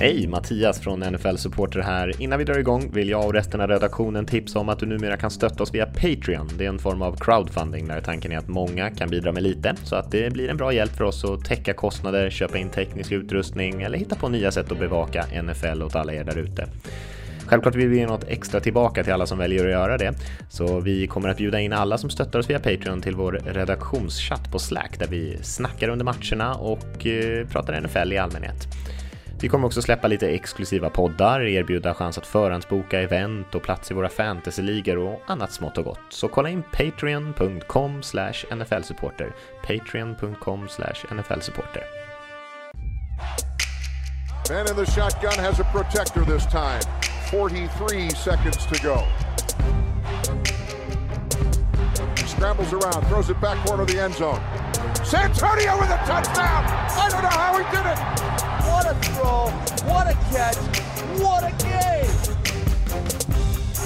Hej! Mattias från NFL Supporter här. Innan vi drar igång vill jag och resten av redaktionen tipsa om att du numera kan stötta oss via Patreon. Det är en form av crowdfunding där tanken är att många kan bidra med lite så att det blir en bra hjälp för oss att täcka kostnader, köpa in teknisk utrustning eller hitta på nya sätt att bevaka NFL åt alla er där ute. Självklart vill vi ge något extra tillbaka till alla som väljer att göra det, så vi kommer att bjuda in alla som stöttar oss via Patreon till vår redaktionschatt på Slack där vi snackar under matcherna och eh, pratar NFL i allmänhet. Vi kommer också släppa lite exklusiva poddar, erbjuda chans att förhandsboka event och plats i våra fantasyligor och annat smått och gott. Så kolla in patreon.com nflsupporter. Patreon.com nflsupporter. Man in the shotgun has a protector this time. 43 seconds to go. Scrambles around, throws it back corner of the end zone. Santonio with a touchdown! I don't know how he did it! What a throw, what a catch, what a game!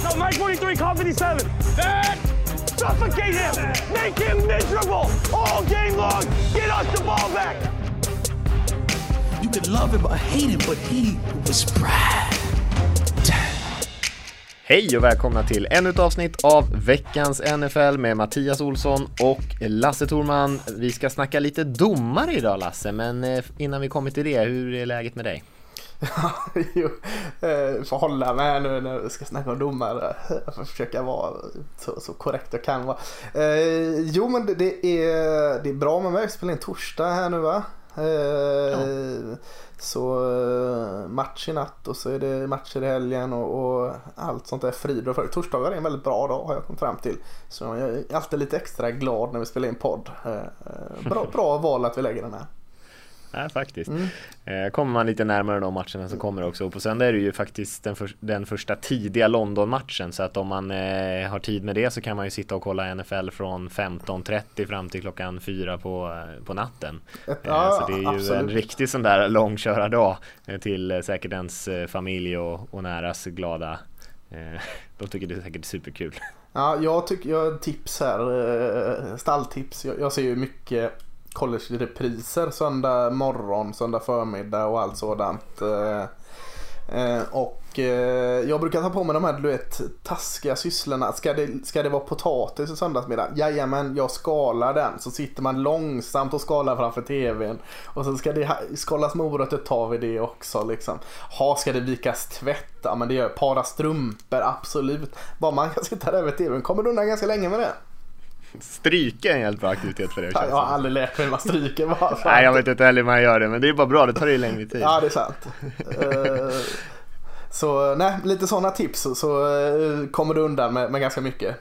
No, Mike 43, call 57. That suffocate him, make him miserable all game long. Get us the ball back. You could love him or hate him, but he was Brad. Hej och välkomna till ännu ett avsnitt av veckans NFL med Mattias Olsson och Lasse Thorman. Vi ska snacka lite domare idag Lasse, men eh, innan vi kommer till det, hur är läget med dig? jo, eh, får hålla med nu när vi ska snacka om domare. Jag får försöka vara så, så korrekt jag kan vara. Eh, jo men det, det, är, det är bra med mig. Jag spelar in torsdag här nu va? Eh, ja. Så eh, match i natt och så är det matcher i helgen och, och allt sånt där frid och för. Torsdagar är en väldigt bra dag har jag kommit fram till. Så jag är alltid lite extra glad när vi spelar in podd. Eh, bra, bra val att vi lägger den här. Ja, faktiskt. Mm. Eh, kommer man lite närmare de matcherna så kommer det också. Och på söndag är det ju faktiskt den, för, den första tidiga London-matchen. Så att om man eh, har tid med det så kan man ju sitta och kolla NFL från 15.30 fram till klockan 4 på, på natten. Ett, eh, så det är ju absolut. en riktig sån där långkörardag eh, till eh, säkert ens eh, familj och, och näras glada. de tycker det är säkert superkul. Ja, jag tycker, jag tips här, stalltips. Jag, jag ser ju mycket college-repriser söndag morgon, söndag förmiddag och allt sådant. Eh, eh, och eh, jag brukar ta på mig de här du vet, taskiga sysslorna. Ska det, ska det vara potatis i söndagsmiddag? Jajamän, jag skalar den. Så sitter man långsamt och skalar framför tvn. Och så ska det skalas morötter, tar vi det också. Liksom. Ha, ska det vikas tvätt? Ja men det gör jag. Para strumpor, absolut. Bara man kan sitta där vid tvn kommer du undan ganska länge med det. Stryka är en helt bra aktivitet för. Ja, jag har aldrig lärt mig hur man stryker bara. Nej, jag vet inte heller hur man gör det, men det är bara bra. Det tar ju längre tid. Ja, det är sant. så nej, lite sådana tips så kommer du undan med, med ganska mycket.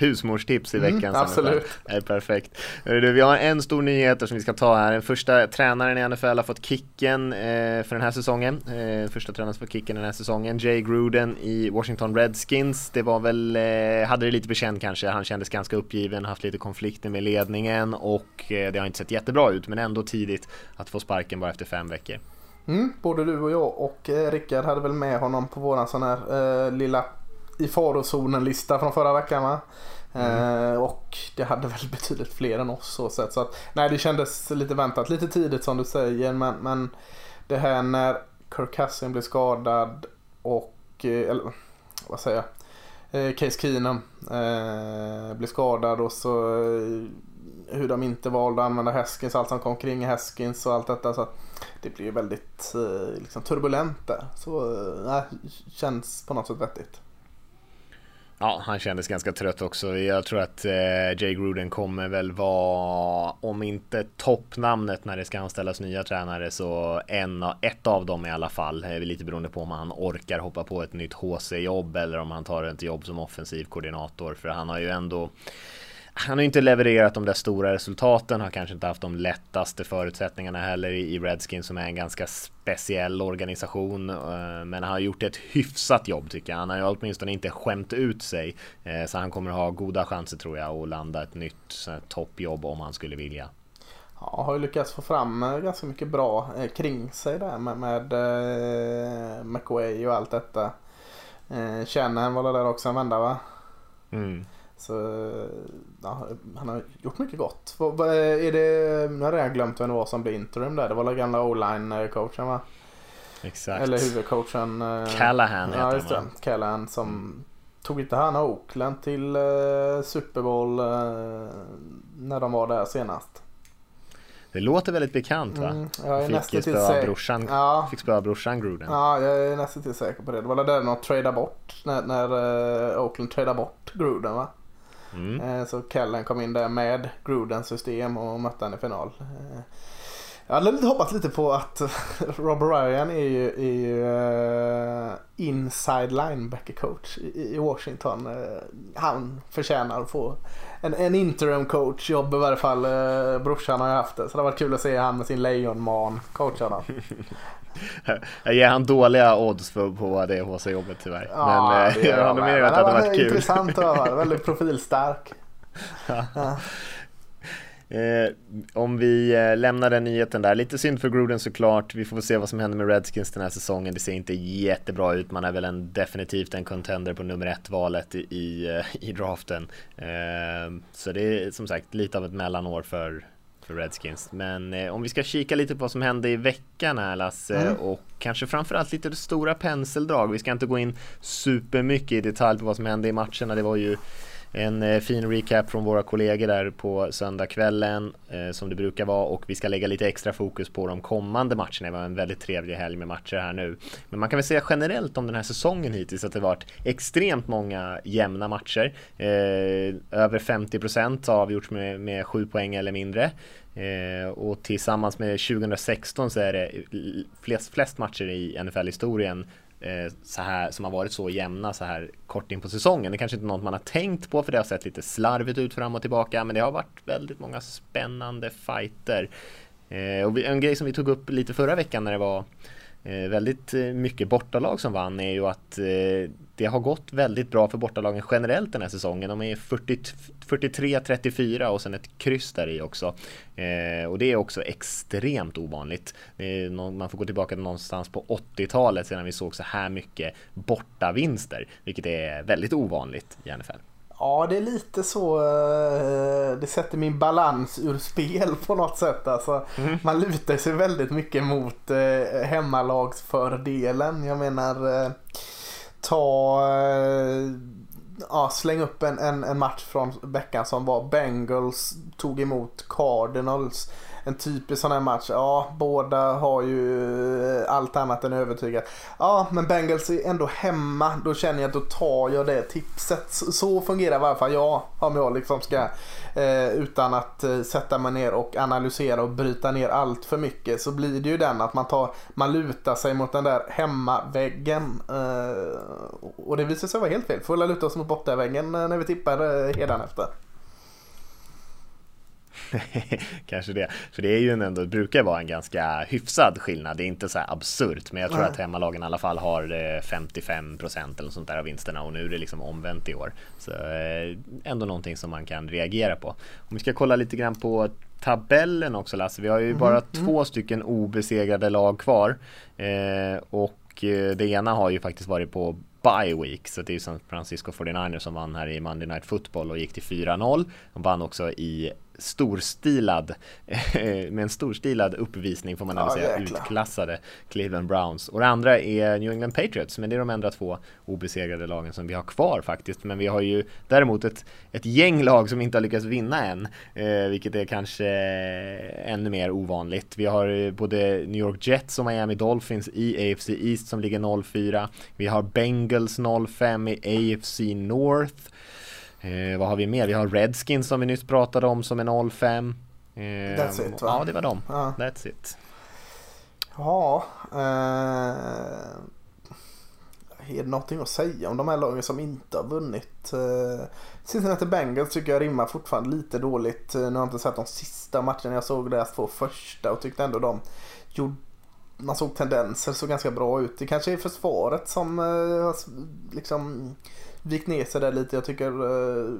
Husmorstips i veckan. Mm, absolut. är perfekt. Vi har en stor nyhet som vi ska ta här. Den första tränaren i NFL har fått kicken eh, för den här säsongen. Eh, första tränaren som fått kicken den här säsongen. Jay Gruden i Washington Redskins. Det var väl, eh, hade det lite på känn kanske. Han kändes ganska uppgiven, haft lite konflikter med ledningen och det har inte sett jättebra ut men ändå tidigt att få sparken bara efter fem veckor. Mm, både du och jag och Rickard hade väl med honom på våran sån här eh, lilla i farozonen-lista från förra veckan va? Mm. Eh, och det hade väl betydligt fler än oss så sett. Så att, nej det kändes lite väntat, lite tidigt som du säger men, men det här när Kirk Cousin blev skadad och, eh, eller vad säger jag, eh, Case Keenum eh, blev skadad och så eh, hur de inte valde att använda Haskins, allt som kom kring Haskins och allt detta. Så det blir väldigt liksom, turbulent där. Så eh, känns på något sätt vettigt. Ja, han kändes ganska trött också. Jag tror att eh, Jay Gruden kommer väl vara, om inte toppnamnet när det ska anställas nya tränare, så en, ett av dem i alla fall. Lite beroende på om han orkar hoppa på ett nytt HC-jobb eller om han tar ett jobb som offensiv koordinator. För han har ju ändå han har inte levererat de där stora resultaten, har kanske inte haft de lättaste förutsättningarna heller i Redskins som är en ganska speciell organisation. Men han har gjort ett hyfsat jobb tycker jag. Han har ju åtminstone inte skämt ut sig. Så han kommer ha goda chanser tror jag att landa ett nytt toppjobb om han skulle vilja. Ja, har ju lyckats få fram ganska mycket bra kring sig där med, med eh, McWay och allt detta. Eh, Shannon var där också en vända va? Mm. Så ja, han har gjort mycket gott. Vad, är det, nu har jag glömt vem det var som blev interim där. Det var den gamla o-line coachen va? Exakt. Eller huvudcoachen. eh, Callahan heter Ja, det. han? Callahan som tog inte han Oakland till eh, Super Bowl eh, när de var där senast. Det låter väldigt bekant va? Mm, jag är Fick spöa brorsan, Ja. fick spöa brorsan Gruden. Ja, jag är nästan till säker på det. Det var där de tradade bort när, när eh, Oakland tradade bort Gruden va? Mm. Eh, så Kellen kom in där med Grudens system och mötte han i final. Eh, jag hade hoppats lite på att Rob Ryan är ju, är ju eh, inside linebacker coach i, i Washington. Eh, han förtjänar att få en, en interim coach jobb i varje fall. Eh, brorsan har ju haft det. Så det har varit kul att se han med sin lejonman coacha dem. Jag ger han dåliga odds för, på det HC-jobbet tyvärr. men eh, jag håller med att det hade varit kul. Intressant att höra. Väldigt profilstark. Eh, om vi eh, lämnar den nyheten där, lite synd för Gruden såklart. Vi får väl se vad som händer med Redskins den här säsongen. Det ser inte jättebra ut. Man är väl en, definitivt en contender på nummer ett valet i, i, eh, i draften. Eh, så det är som sagt lite av ett mellanår för, för Redskins. Men eh, om vi ska kika lite på vad som hände i veckan här Lasse Mm. och kanske framförallt lite stora penseldrag. Vi ska inte gå in supermycket i detalj på vad som hände i matcherna. Det var ju en eh, fin recap från våra kollegor där på söndagskvällen eh, som det brukar vara och vi ska lägga lite extra fokus på de kommande matcherna. Det var en väldigt trevlig helg med matcher här nu. Men man kan väl säga generellt om den här säsongen hittills att det varit extremt många jämna matcher. Eh, över 50% har avgjorts med, med 7 poäng eller mindre. Och tillsammans med 2016 så är det flest, flest matcher i NFL-historien Eh, så här, som har varit så jämna så här kort in på säsongen. Det kanske inte är något man har tänkt på för det har sett lite slarvigt ut fram och tillbaka men det har varit väldigt många spännande fighter. Eh, och en grej som vi tog upp lite förra veckan när det var Eh, väldigt eh, mycket bortalag som vann är ju att eh, det har gått väldigt bra för bortalagen generellt den här säsongen. De är 43-34 och sen ett kryss där i också. Och det är också extremt ovanligt. Man får gå tillbaka någonstans på 80-talet sedan vi såg så här mycket bortavinster, vilket är väldigt ovanligt i NFL. Ja, det är lite så. eh, Det sätter min balans ur spel på något sätt. Alltså, Man lutar sig väldigt mycket mot eh, hemmalagsfördelen. Jag menar, eh, ta... Ja, släng upp en, en, en match från veckan som var Bengals tog emot Cardinals. En typisk sån här match. Ja, båda har ju eh, allt annat än övertygat. Ja, men Bengals är ändå hemma. Då känner jag att då tar jag det tipset. Så, fungerar i varje fall jag. Om jag liksom ska eh, utan att eh, sätta mig ner och analysera och bryta ner allt för mycket. Så blir det ju den att man tar, man lutar sig mot den där hemmaväggen. Eh, och det visar sig vara helt fel. Får luta oss mot bortaväggen eh, när vi tippar eh, efter. Kanske det. För det är ju en ändå, det brukar vara en ganska hyfsad skillnad. Det är inte så här absurt, men jag tror Nej. att hemmalagen i alla fall har eh, 55% eller sånt där av vinsterna och nu är det liksom omvänt i år. Så eh, ändå någonting som man kan reagera på. Om vi ska kolla lite grann på tabellen också Lasse. Vi har ju bara två stycken obesegrade lag kvar. Eh, och eh, det ena har ju faktiskt varit på bye week. Så det är ju San Francisco 49ers som vann här i Monday Night Football och gick till 4-0. De vann också i storstilad, med en storstilad uppvisning får man ändå Ja, säga, jäklar. utklassade Cleveland Browns. Och det andra är New England Patriots, men det är de enda två obesegrade lagen som vi har kvar faktiskt. Men vi har ju däremot ett, ett gäng lag som inte har lyckats vinna än, eh, vilket är kanske ännu mer ovanligt. Vi har eh, både New York Jets och Miami Dolphins i AFC East som ligger 0-4. Vi har Bengals 0-5 i AFC North. Eh, vad har vi mer? Vi har Redskins som vi nyss pratade om som är 0-5. Eh, That's it, va? Ja, det var dem. Ja. That's it. Ja, eh, är det någonting att säga om de här lagen som inte har vunnit? Eh, Cincinnati Bengals tycker jag rimmar fortfarande lite dåligt. Eh, Nu har jag inte sett de sista matcherna. Jag såg deras två första och tyckte ändå de gjorde man såg tendenser, såg ganska bra ut. Det kanske är försvaret som eh, liksom vikt ner sig där lite. Jag tycker eh,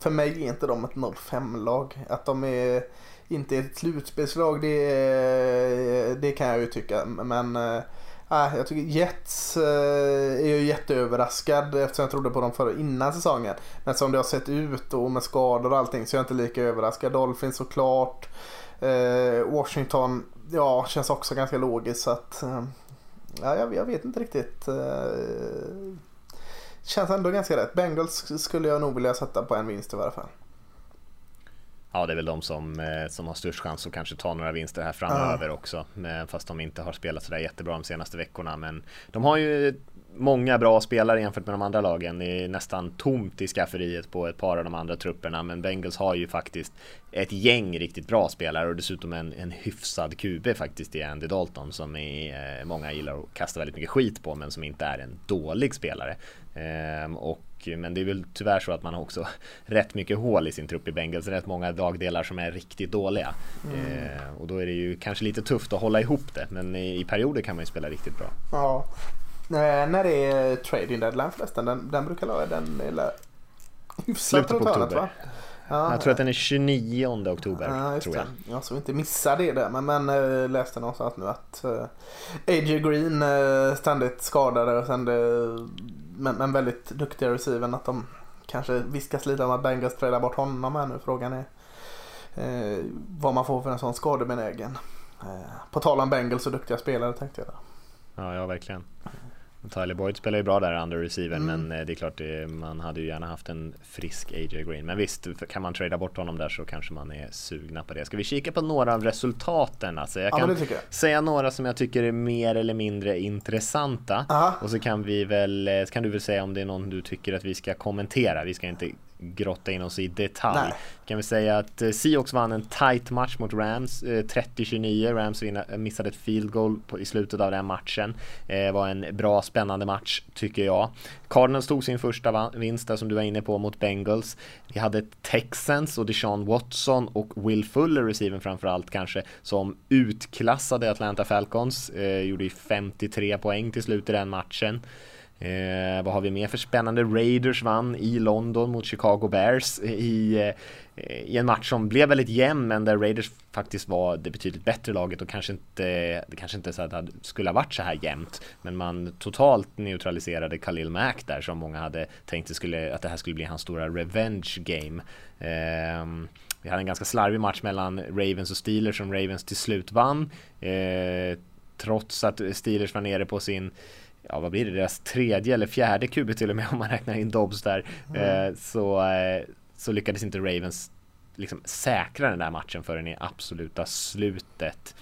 för mig är inte de ett 0-5-lag. Att de är inte är ett slutspelslag det, det kan jag ju tycka. Men äh, jag tycker Jets äh, är ju jätteöverraskad eftersom jag trodde på dem för innan säsongen. Men som det har sett ut och med skador och allting så är jag inte lika överraskad. Dolphins såklart. Äh, Washington, ja, känns också ganska logiskt. Så att, ja, jag, jag vet inte riktigt. Känns ändå ganska rätt. Bengals skulle jag nog vilja sätta på en vinst i varje fall. Ja, det är väl de som, eh, som har störst chans att kanske ta några vinster här framöver ja. också. Fast de inte har spelat sådär jättebra de senaste veckorna. Men de har ju många bra spelare jämfört med de andra lagen. Det är nästan tomt i skafferiet på ett par av de andra trupperna. Men Bengals har ju faktiskt ett gäng riktigt bra spelare och dessutom en, en hyfsad QB faktiskt i Andy Dalton som är, eh, många gillar att kasta väldigt mycket skit på men som inte är en dålig spelare. Ehm, och, men det är väl tyvärr så att man har också rätt mycket hål i sin trupp i Bengals, rätt många dagdelar som är riktigt dåliga. Mm. Ehm, och då är det ju kanske lite tufft att hålla ihop det men i, i perioder kan man ju spela riktigt bra. Ja, när är trading deadline förresten? Den, den brukar vara den är Slutet på oktober. Va? Ja, jag tror att den är 29 oktober. Ja, tror jag. Det. Ja, så vi inte missar det där. Men, men äh, läste någonstans nu att äh, eh, AJ Green äh, ständigt skadade och sen men, men väldigt duktiga receiven att de kanske viskas lite om att Bengals trädar bort honom här nu. Frågan är äh, vad man får för en sån skadebenägen. på tal om Bengals och duktiga spelare tänkte jag. Där. Ja, ja verkligen. Tyler Boyd spelar ju bra där under receiver mm. men eh, det är klart det, man hade ju gärna haft en frisk AJ Green. Men visst, kan man trada bort honom där så kanske man är sugna på det. Ska vi kika på några av resultaten? Alltså jag kan ja, jag. säga några som jag tycker är mer eller mindre intressanta. Aha. Och så kan vi väl, eh, kan du väl säga om det är någon du tycker att vi ska kommentera. Vi ska inte grotta in oss i detalj. Nej. Kan vi säga att eh, Seahawks vann en tight match mot Rams, 30-29. Eh, Rams missade ett field goal i slutet av den matchen. Det eh, var en bra spännande match tycker jag. Cardinals tog sin första vinst där som du var inne på mot Bengals. Vi hade Texans och Deshaun Watson och Will Fuller, receiven framförallt kanske, som utklassade Atlanta Falcons. gjorde 53 poäng till slut i den matchen. Eh, vad har vi mer för spännande? Raiders vann i London mot Chicago Bears eh, i, eh, i en match som blev väldigt jämn men där Raiders faktiskt var det betydligt bättre laget och kanske inte, det kanske inte så att det skulle ha varit så här jämnt. Men man totalt neutraliserade Khalil Mack där som många hade tänkt skulle, att det här skulle bli hans stora revenge game. Eh, vi hade en ganska slarvig match mellan Ravens och Steelers som Ravens till slut vann. Eh, trots att Steelers var nere på sin ja vad blir det, deras tredje eller fjärde QB till och med om man räknar in Dobbs där. Mm. Eh, så, eh, så lyckades inte Ravens liksom säkra den där matchen förrän i absoluta slutet.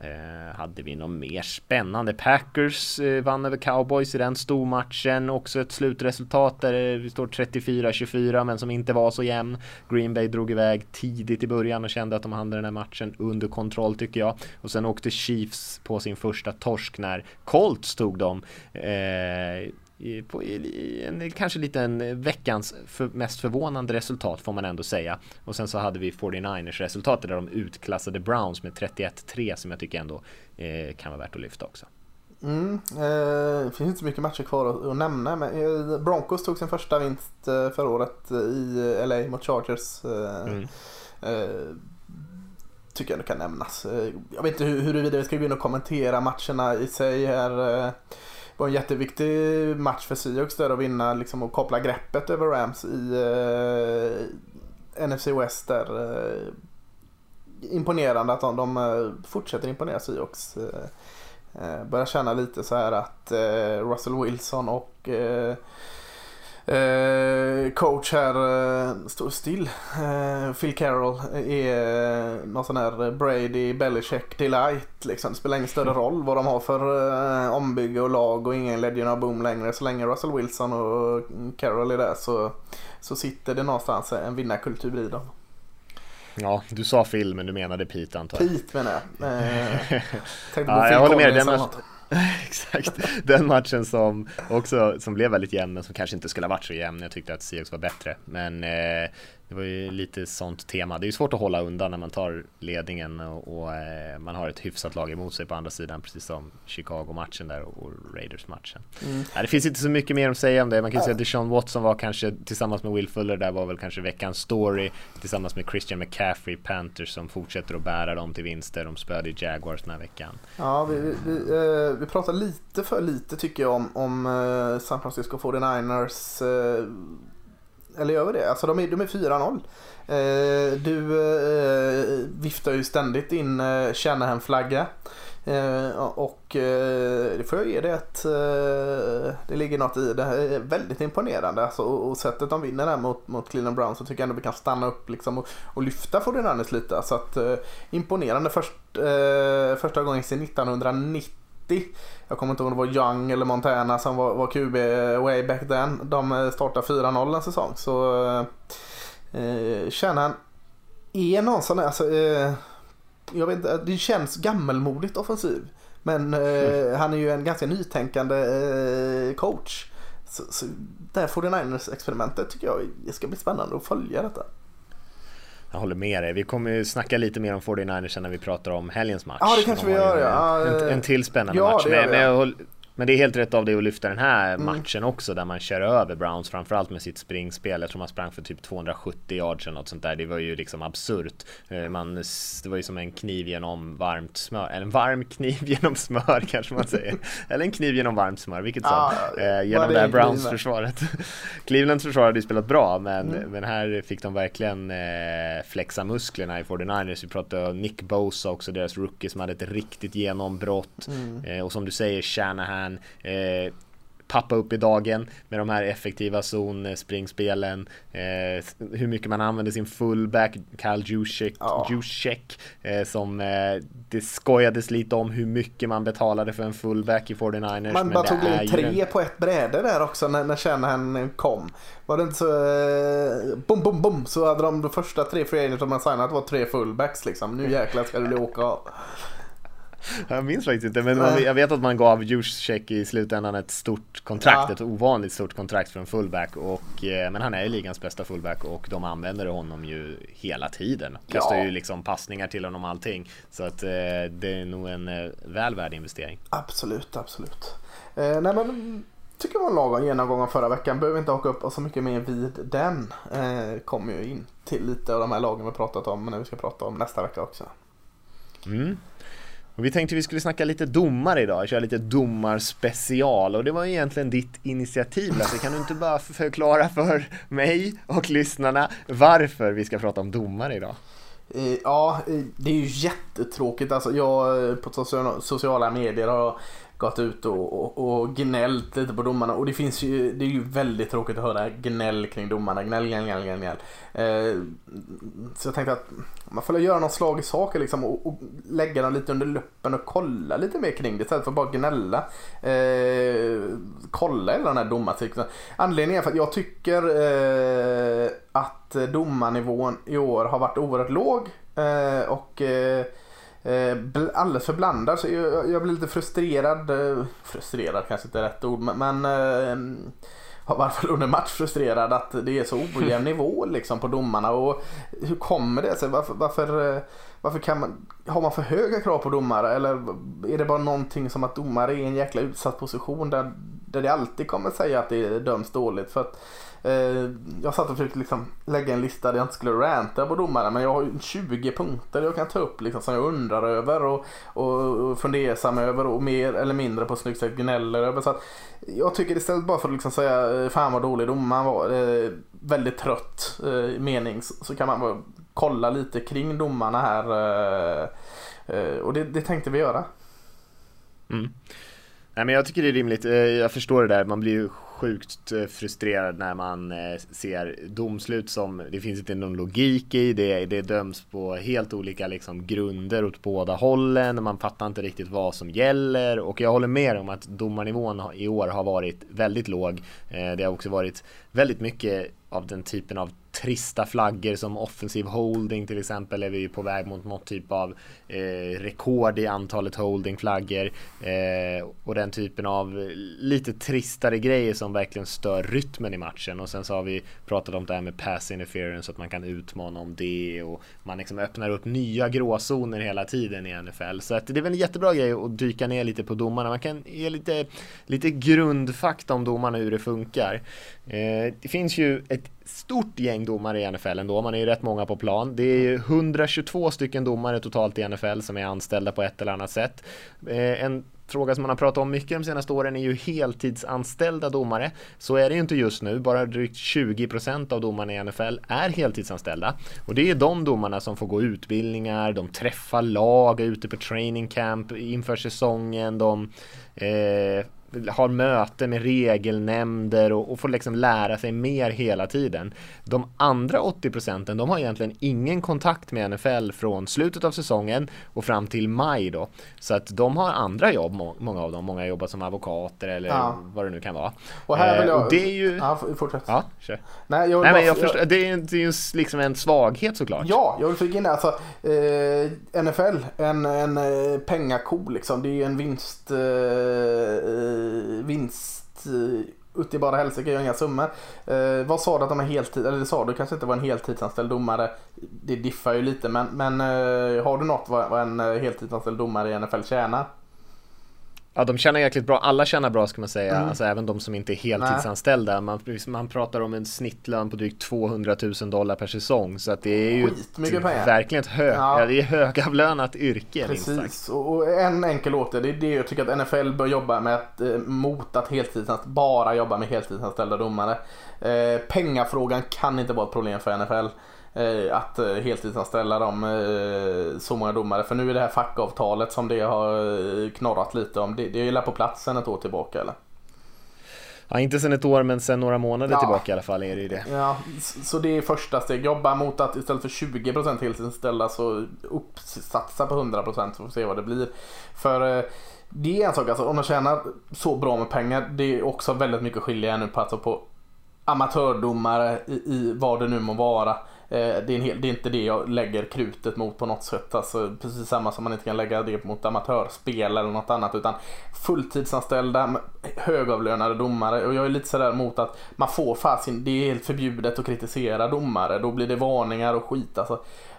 Eh, hade vi något mer spännande? Packers eh, vann över Cowboys i den stormatchen. Också ett slutresultat där eh, vi står 34-24 men som inte var så jämn. Green Bay drog iväg tidigt i början och kände att de hade den här matchen under kontroll tycker jag. Och sen åkte Chiefs på sin första torsk när Colts tog dem. Eh, i, på, i, en kanske lite en veckans för, mest förvånande resultat får man ändå säga. Och sen så hade vi 49ers resultatet där de utklassade Browns med 31-3 som jag tycker ändå eh, kan vara värt att lyfta också. Mm, eh, det finns inte så mycket matcher kvar att, att nämna men eh, Broncos tog sin första vinst eh, förra året i LA mot Chargers. Eh, mm. Eh, tycker jag det kan nämnas. Jag vet inte huruvida vi ska gå in och kommentera matcherna i sig här var en jätteviktig match för Seahawks där att vinna liksom, och koppla greppet över Rams i eh, NFC West där. Eh, imponerande att de, de eh, fortsätter imponera Seahawks. Eh, eh, börjar känna lite så här att eh, Russell Wilson och eh, Eh, coach här eh, står still. Eh, Phil Carroll är eh, någon sån här Brady Belichick delight. Liksom. Det spelar ingen större roll vad de har för eh, ombygge och lag och ingen Legend of Boom längre. Så länge Russell Wilson och Carroll är där så, så sitter det någonstans en vinnarkultur i dem. Ja, du sa Phil men du menade Pete antar jag. Pete menar jag. Eh, ja, jag håller med. Den, Exakt, den matchen som också som blev väldigt jämn men som kanske inte skulle ha varit så jämn. Jag tyckte att Seahawks var bättre. Men eh, det var ju lite sånt tema. Det är ju svårt att hålla undan när man tar ledningen och, och eh, man har ett hyfsat lag emot sig på andra sidan, precis som Chicago-matchen där och, Raiders-matchen. Mm. det finns inte så mycket mer att säga om det. Man kan ja. säga att Deshaun Watson var kanske tillsammans med Will Fuller, där var väl kanske veckans story tillsammans med Christian McCaffrey, Panthers som fortsätter att bära dem till vinster. De spöade Jaguars den här veckan. Ja, vi, vi, eh, vi pratar lite för lite tycker jag om, om eh, San Francisco 49ers eh, eller gör vi det? Alltså de är, de är 4-0. Eh, du eh, viftar ju ständigt in eh, Shanahan-flagga. Eh, och eh, det får jag ge dig att eh, det ligger något i det. Här är väldigt imponerande. Alltså, och, och sättet de vinner där mot, mot Cleveland Brown så tycker jag ändå vi kan stanna upp liksom, och, och lyfta Fortinanders lite. Så att, eh, imponerande först, eh, första gången sedan 1990 jag kommer inte ihåg om det var Young eller Montana som var, var QB way back then. De startade 4-0 en säsong. Så eh, känner han är någon sån alltså, eh, jag vet inte, det känns gammelmodigt offensiv. Men eh, mm. han är ju en ganska nytänkande eh, coach. Så, så där får den Niners experimentet tycker jag det ska bli spännande att följa detta. Jag håller med dig. Vi kommer ju snacka lite mer om 49ers när vi pratar om helgens match. Ja, det kanske vi gör. Ja. En, en till spännande ja, match. Men, men jag, men det är helt rätt av dig att lyfta den här mm. matchen också där man kör över Browns framförallt med sitt springspel. Jag tror man sprang för typ 270 yards eller något sånt där. Det var ju liksom absurt. Eh, man, det var ju som en kniv genom varmt smör. Eller en varm kniv genom smör kanske man säger. eller en kniv genom varmt smör, vilket som. Ah, eh, genom det här Browns försvaret. Clevelands försvar hade ju spelat bra men, mm. men här fick de verkligen eh, flexa musklerna i 49ers. Vi pratade om Nick Bosa också, deras rookie som hade ett riktigt genombrott. Mm. Eh, och som du säger, Shanahan kan eh, pappa upp i dagen med de här effektiva zonspringspelen. Eh, hur mycket man använder sin fullback, Kyle Juszczyk, ja. Juszczyk eh, som eh, det skojades lite om hur mycket man betalade för en fullback i 49ers. Man bara tog in tre en... på ett bräde där också när, när Shanahan kom. Var det inte så, eh, bom, bom, bom, så hade de de första tre free agents man signat var tre fullbacks liksom. Nu jäklar ska det åka av. Jag minns faktiskt inte, men man, jag vet att man gav Juszczyk i slutändan ett stort kontrakt, ja. ett ovanligt stort kontrakt för en fullback. Och, eh, men han är ju ligans bästa fullback och de använder honom ju hela tiden. Kastar ja. ju liksom passningar till honom och allting. Så att eh, det är nog en eh, väl värd investering. Absolut, absolut. Eh, nej men tycker jag var en lagom genomgång av förra veckan. Behöver inte haka upp oss så mycket mer vid den. Eh, kommer ju in till lite av de här lagen vi pratat om när vi ska prata om nästa vecka också. Mm. Och vi tänkte vi skulle snacka lite domare idag, köra lite domarspecial och det var egentligen ditt initiativ Lasse. Kan du inte bara förklara för mig och lyssnarna varför vi ska prata om domare idag? Eh, ja, eh, det är ju jättetråkigt. Alltså jag eh, på sociala medier har gått ut och, och, och gnällt lite på domarna. Och det finns ju, det är ju väldigt tråkigt att höra gnäll kring domarna. Gnäll, gnäll, gnäll, gnäll. gnäll. Eh, så jag tänkte att man får göra någon slag i saker liksom och, och, lägga dem lite under luppen och kolla lite mer kring det istället för att bara gnälla. Eh, kolla hela den här domarcykeln. Anledningen är för att jag tycker eh, att domarnivån i år har varit oerhört låg. Eh, och Eh, alldeles för blandad. Så jag, jag blir lite frustrerad. Eh, frustrerad kanske inte är rätt ord men eh, har i varje fall under match frustrerad att det är så ojämn nivå liksom på domarna. Och hur kommer det sig? Varför, varför, varför kan man, har man för höga krav på domare? Eller är det bara någonting som att domare är i en jäkla utsatt position där, där det alltid kommer säga att det döms dåligt? För att Eh, jag satt och försökte liksom lägga en lista där jag inte skulle ranta på domarna men jag har ju 20 punkter jag kan ta upp liksom, som jag undrar över och, och, och fundersam över och mer eller mindre på snyggt sätt gnäller över. Så att jag tycker istället bara för att liksom säga eh, fan vad dålig domaren var, eh, väldigt trött eh, mening så, så, kan man bara kolla lite kring domarna här eh, eh, och det, det tänkte vi göra. Mm. Nej men jag tycker det är rimligt, eh, jag förstår det där, man blir ju sjukt eh, frustrerad när man eh, ser domslut som det finns inte någon logik i. Det, det döms på helt olika liksom, grunder åt båda hållen. Man fattar inte riktigt vad som gäller och jag håller med om att domarnivån i år har varit väldigt låg. Eh, det har också varit väldigt mycket av den typen av trista flaggor som offensiv holding till exempel. Är vi på väg mot något typ av eh, rekord i antalet holdingflaggor. Eh, och den typen av lite tristare grejer som verkligen stör rytmen i matchen. Och sen så har vi pratat om det här med pass interference att man kan utmana om det. Och man liksom öppnar upp nya gråzoner hela tiden i NFL så att det är väl en jättebra grej att dyka ner lite på domarna. Man kan ge lite, lite grundfakta om domarna hur det funkar. Eh, det finns ju ett stort gäng domare i NFL ändå, man är ju rätt många på plan. Det är ju 122 stycken domare totalt i NFL som är anställda på ett eller annat sätt. Eh, en fråga som man har pratat om mycket de senaste åren är ju heltidsanställda domare. Så är det ju inte just nu, bara drygt 20% av domarna i NFL är heltidsanställda. Och det är de domarna som får gå utbildningar, de träffar lag, är ute på training camp inför säsongen, de eh, har möte med regelnämnder och, och får liksom lära sig mer hela tiden. De andra 80 procenten, de har egentligen ingen kontakt med NFL från slutet av säsongen och fram till maj då. Så att de har andra jobb, många av dem. Många jobbar som advokater eller ja. vad det nu kan vara. Och här vill jag... Eh, och det är ju... Ja, fortsätt. Ja, kör. Nej, jag Nej, men jag förstår, det är, det är ju liksom en svaghet såklart. Ja, jag vill flika in det. Alltså, eh, NFL, en, en eh, pengako liksom. Det är ju en vinst... Eh, Eh, vinst uh, ut i bara helsike, gör inga summor. Eh, vad sa du att de är heltid, eller det sa du kanske inte var en heltidsanställd domare. Det diffar ju lite men, men eh, har du något vad, vad en eh, heltidsanställd domare i NFL tjänar? Ja, de tjänar jäkligt bra. Alla tjänar bra ska man säga. Mm. Alltså även de som inte är heltidsanställda. Man, man pratar om en snittlön på drygt 200 000 dollar per säsong. Så att det är ju ett, verkligen ett hög, ja. ja. det är högavlönat yrke. Precis, och en enkel åtgärd det är det jag tycker att NFL bör jobba med. Att, eh, mot att heltidsanställda, bara jobba med heltidsanställda domare. Eh, pengafrågan kan inte vara ett problem för NFL. Eh, att eh, heltidsanställa dem eh, så många domare. För nu är det här fackavtalet som det har knorrat lite om. Det, det är ju på plats sen ett år tillbaka eller? Ja, inte sen ett år men sen några månader ja. tillbaka i alla fall är det ju det. Ja, så det är första steg. Jobba mot att istället för 20% heltidsanställda så uppsatsa på 100% så får vi se vad det blir. För det är en sak, alltså, om man tjänar så bra med pengar, det är också väldigt mycket skilja nu på, alltså, på amatördomare i, i vad det nu må vara. Eh, det, är hel, det, är inte det jag lägger krutet mot på något sätt. Alltså, precis samma som man inte kan lägga det mot amatörspel eller något annat. Utan fulltidsanställda, högavlönade domare. Och jag är lite sådär mot att man får fasin, det är helt förbjudet att kritisera domare. Då blir det varningar och skit. Alltså,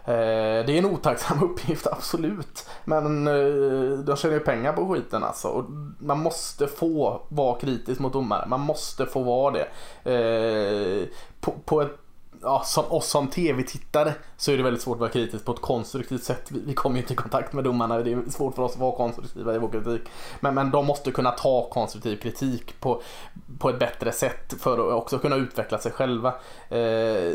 eh, det är en otacksam uppgift, absolut. Men eh, de tjänar ju pengar på skiten alltså. Och man måste få vara kritisk mot domare. Man måste få vara det. Eh, på, på ett ja, som oss som tv-tittare så är det väldigt svårt att vara kritisk på ett konstruktivt sätt. Vi, vi kommer ju inte i kontakt med domarna. Det är svårt för oss att vara konstruktiva i vår kritik. Men, men de måste kunna ta konstruktiv kritik på, på ett bättre sätt för att också kunna utveckla sig själva. Eh,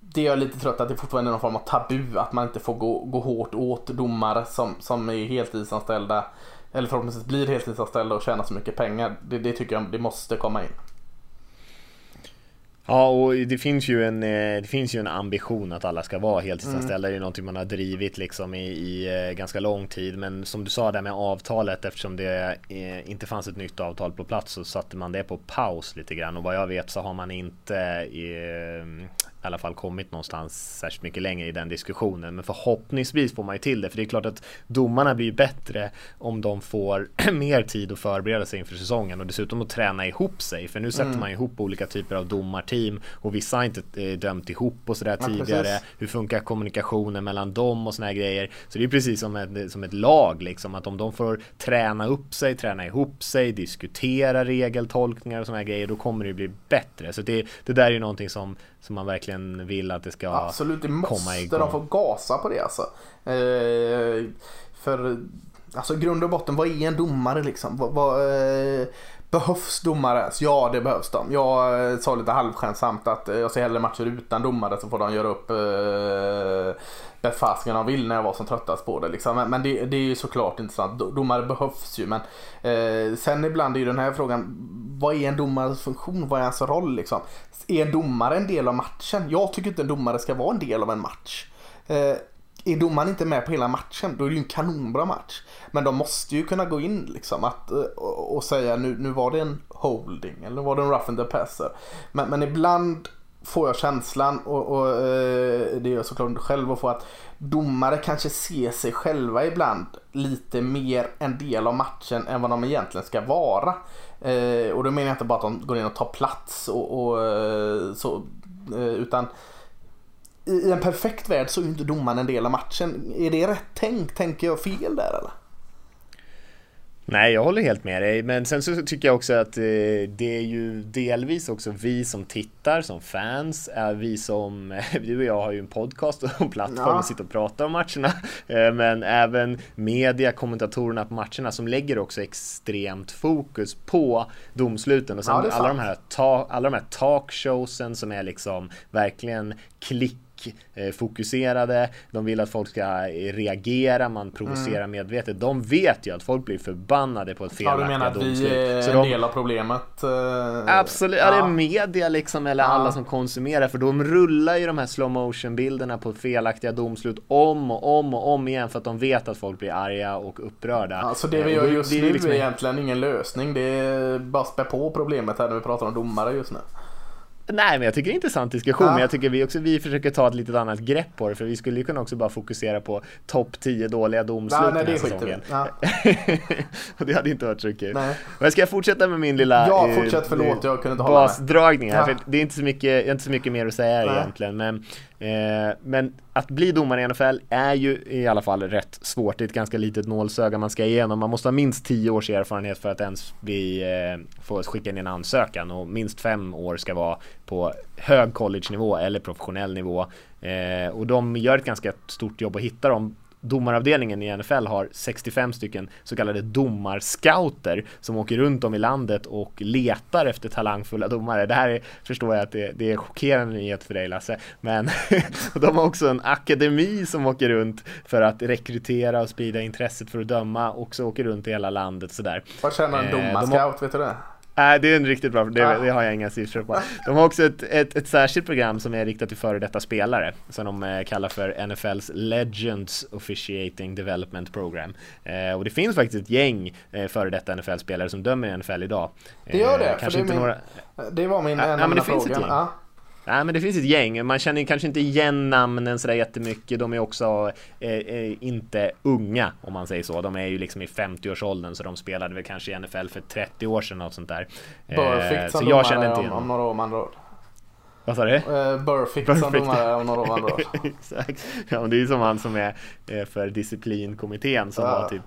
det är jag lite trött att det fortfarande är någon form av tabu att man inte får gå, gå hårt åt domare som, som är heltidsanställda eller förhoppningsvis blir heltidsanställda och tjänar så mycket pengar. Det, det tycker jag det måste komma in. Ja, och det finns ju en, eh, det finns ju en ambition att alla ska vara heltidsanställda. Mm. Det är någonting man har drivit liksom i, i eh, ganska lång tid. Men som du sa där med avtalet, eftersom det eh, inte fanns ett nytt avtal på plats så satte man det på paus lite grann. Och vad jag vet så har man inte i alla fall kommit någonstans särskilt mycket längre i den diskussionen. Men förhoppningsvis får man ju till det, för det är klart att domarna blir bättre om de får mer tid att förbereda sig inför säsongen och dessutom att träna ihop sig. För nu sätter mm. man ihop olika typer av domarteam och vissa har inte eh, dömt ihop och sådär ja, tidigare. Precis. Hur funkar kommunikationen mellan dem och sådana grejer? Så det är precis som ett, som ett lag liksom, att om de får träna upp sig, träna ihop sig, diskutera regeltolkningar och sådana grejer, då kommer det bli bättre. Så det, det där är ju någonting som som man verkligen vill att det ska komma igång. Absolut, det måste de få gasa på det alltså. Eh, för alltså grund och botten, vad är en domare liksom? Vad, vad, eh, Behövs domare? Ja, det behövs de. Jag eh, sa lite halvskämtsamt att eh, jag ser hellre matcher utan domare så får de göra upp eh, bäst fasken de vill när jag var som tröttast på det. Liksom. Men, men det, det, är ju såklart inte sant. Domare behövs ju. Men eh, sen ibland är ju den här frågan, vad är en domares funktion? Vad är hans roll? Liksom? Är en domare en del av matchen? Jag tycker inte en domare ska vara en del av en match. Eh, är domaren inte med på hela matchen då är det ju en kanonbra match. Men de måste ju kunna gå in liksom att, eh, och, och, säga nu, nu var det en holding eller var det en rough and the passer. Men, men ibland får jag känslan och, och eh, det gör jag såklart själv att få att domare kanske ser sig själva ibland lite mer en del av matchen än vad de egentligen ska vara. Eh, och då menar jag inte bara att de går in och tar plats och, och så utan i en perfekt värld så är ju inte domaren en del av matchen. Är det rätt tänkt? Tänker jag fel där eller? Nej, jag håller helt med dig. Men sen så tycker jag också att eh, det är ju delvis också vi som tittar, som fans, är vi som, du och jag har ju en podcast och en plattform ja. och sitter och pratar om matcherna. Eh, men även media, kommentatorerna på matcherna som lägger också extremt fokus på domsluten och sen ja, alla, de här ta, alla de här talkshowsen som är liksom verkligen klick fokuserade, de vill att folk ska reagera, man provocerar mm. medvetet. De vet ju att folk blir förbannade på ett felaktigt domslut. Ja, du menar att domslut. vi är en de... del av problemet? Eh, Absolut, ja. det är media liksom eller ja. alla som konsumerar för de rullar ju de här slow motion bilderna på felaktiga domslut om och om och om igen för att de vet att folk blir arga och upprörda. Alltså det vi gör just det, det, nu är liksom... egentligen ingen lösning. Det är bara spä på problemet här när vi pratar om domare just nu. Nej, men jag tycker det är en intressant diskussion, ja. men jag tycker vi också vi försöker ta ett litet annat grepp på det, för vi skulle ju kunna också bara fokusera på topp 10 dåliga domslut ja, nej, den här säsongen. Ja. det hade inte varit så kul. Nej. Men ska jag fortsätta med min lilla ja, fortsätt, förlåt, jag kunde inte hålla basdragning här, för det är inte så mycket, inte så mycket mer att säga nej. egentligen, men Eh, men att bli domare i NFL är ju i alla fall rätt svårt. Det är ett ganska litet nålsöga man ska igenom. Man måste ha minst 10 års erfarenhet för att ens bli, eh, få skicka in en ansökan och minst 5 år ska vara på hög college-nivå eller professionell nivå. Eh, och de gör ett ganska stort jobb att hitta dem domaravdelningen i NFL har 65 stycken så kallade domarscouter som åker runt om i landet och letar efter talangfulla domare. Det här är, förstår jag att det, det är chockerande nyhet för dig Lasse, men de har också en akademi som åker runt för att rekrytera och sprida intresset för att döma och så åker runt i hela landet sådär. Vad känner en eh, domarscout, eh, vet du det? Nej, det är en riktigt bra, det, det, har jag inga siffror på. De har också ett, ett, ett särskilt program som är riktat till före detta spelare, som de eh, kallar för NFLs Legends Officiating Development Program. Eh, och det finns faktiskt ett gäng eh, före detta NFL-spelare som dömer i NFL idag. Det gör det, kanske det, inte min, några... det var min, en av mina frågor. Nej men det finns ett gäng, man känner kanske inte igen namnen sådär jättemycket. De är också eh, eh, inte unga om man säger så. De är ju liksom i 50-årsåldern så de spelade väl kanske i NFL för 30 år sedan och sånt där. Eh, så jag känner inte igen om, några år man vad sa du? Uh, Burfict som domare om några år Exakt. Ja, men det är ju som han som är eh, för disciplinkommittén som ja. var typ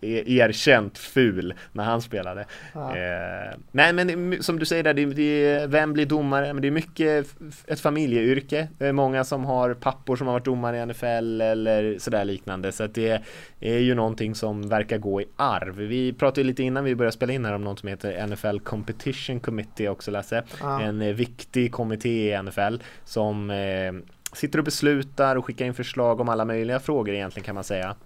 eh, erkänt ful när han spelade. Ja. Eh, nej, men som du säger där, det, det, vem blir domare? Men det är mycket ett familjeyrke. Det är många som har pappor som har varit domare i NFL eller sådär liknande. Så att det är ju någonting som verkar gå i arv. Vi pratade lite innan vi började spela in här om något som heter NFL Competition Committee också Lasse. Ja. En eh, viktig kommitté i NFL som eh, sitter och beslutar och skickar in förslag om alla möjliga frågor egentligen kan man säga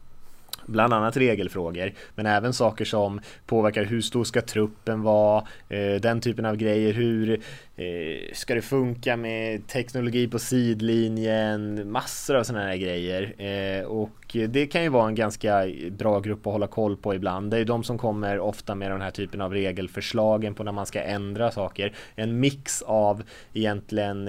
bland annat regelfrågor, men även saker som påverkar hur stor ska truppen vara, eh, den typen av grejer, hur eh, ska det funka med teknologi på sidlinjen, massor av sådana här grejer. Eh, och det kan ju vara en ganska bra grupp att hålla koll på ibland. Det är de som kommer ofta med den här typen av regelförslagen på när man ska ändra saker. En mix av egentligen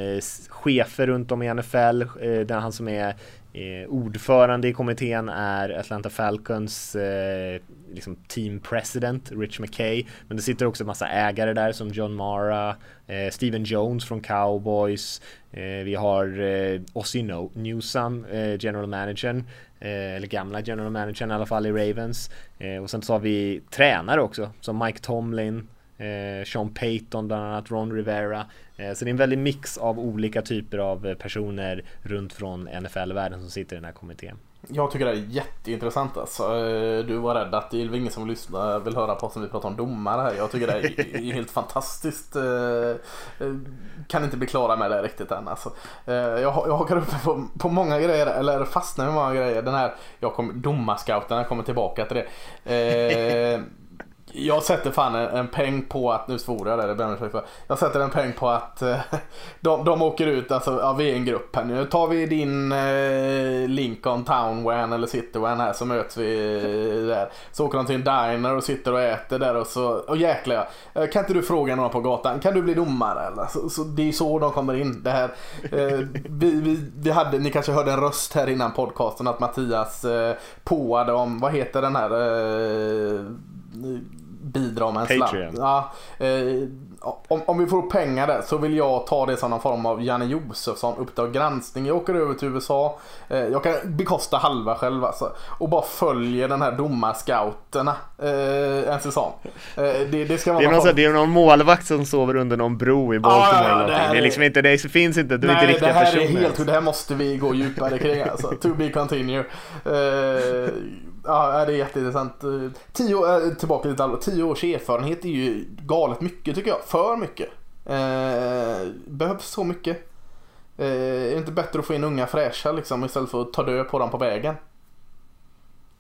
chefer runt om i NFL, den han som är Eh, ordförande i kommittén är Atlanta Falcons eh, liksom team president Rich McKay. Men det sitter också en massa ägare där som John Mara, eh, Steven Jones från Cowboys. Eh, vi har eh, Ossie no Newsome, eh, general managern. Eh, eller gamla general managern i alla fall i Ravens. Eh, och sen så har vi tränare också som Mike Tomlin, eh, Sean Payton bland annat, Ron Rivera. Eh, så det är en väldig mix av olika typer av eh, personer runt från NFL-världen som sitter i den här kommittén. Jag tycker det är jätteintressant alltså. Eh, du var rädd att det är ingen som lyssnar vill höra på oss när vi pratar om domare här. Jag tycker det är helt fantastiskt. Kan inte bli klara med det riktigt än alltså. Jag, hakar upp på, på många grejer, eller fastnar med många grejer. Den här, jag domarscouten, jag kommer tillbaka till det. Jag sätter fan en, en peng på att, nu svor jag där, det ber för. Jag sätter en peng på att eh, de, de åker ut, alltså ja, vi är en grupp här nu. Tar vi din eh, Lincoln Town Van eller City Van här så möts vi eh, där. Så åker de till en diner och sitter och äter där och så, och jäklar ja. Eh, kan inte du fråga någon på gatan, kan du bli domare eller? Så, så det är så de kommer in. Det här, eh, vi, vi, vi hade, ni kanske hörde en röst här innan podcasten att Mattias eh, påade om, vad heter den här eh, bidra med en slant. Patreon. Ja, eh, om, om vi får pengar där så vill jag ta det som någon form av Janne Josefsson Uppdrag granskning. Jag åker över till USA. Eh, jag kan bekosta halva själv alltså. Och bara följer den här domarscouterna eh, en säsong. Eh, det, det ska vara Det är, någon form- det är någon målvakt som sover under någon bro i Baltimore Ja, ja, eller det här Det är liksom inte, det finns inte, det är inte riktiga det här personer. är helt, det här måste vi gå djupare kring alltså. To be continue. Ja, det är jätteintressant. Tio, eh, tillbaka lite allvar. Tio års erfarenhet är ju galet mycket tycker jag. För mycket. Eh, behövs så mycket. Eh, är det inte bättre att få in unga fräscha liksom istället för att ta död på dem på vägen?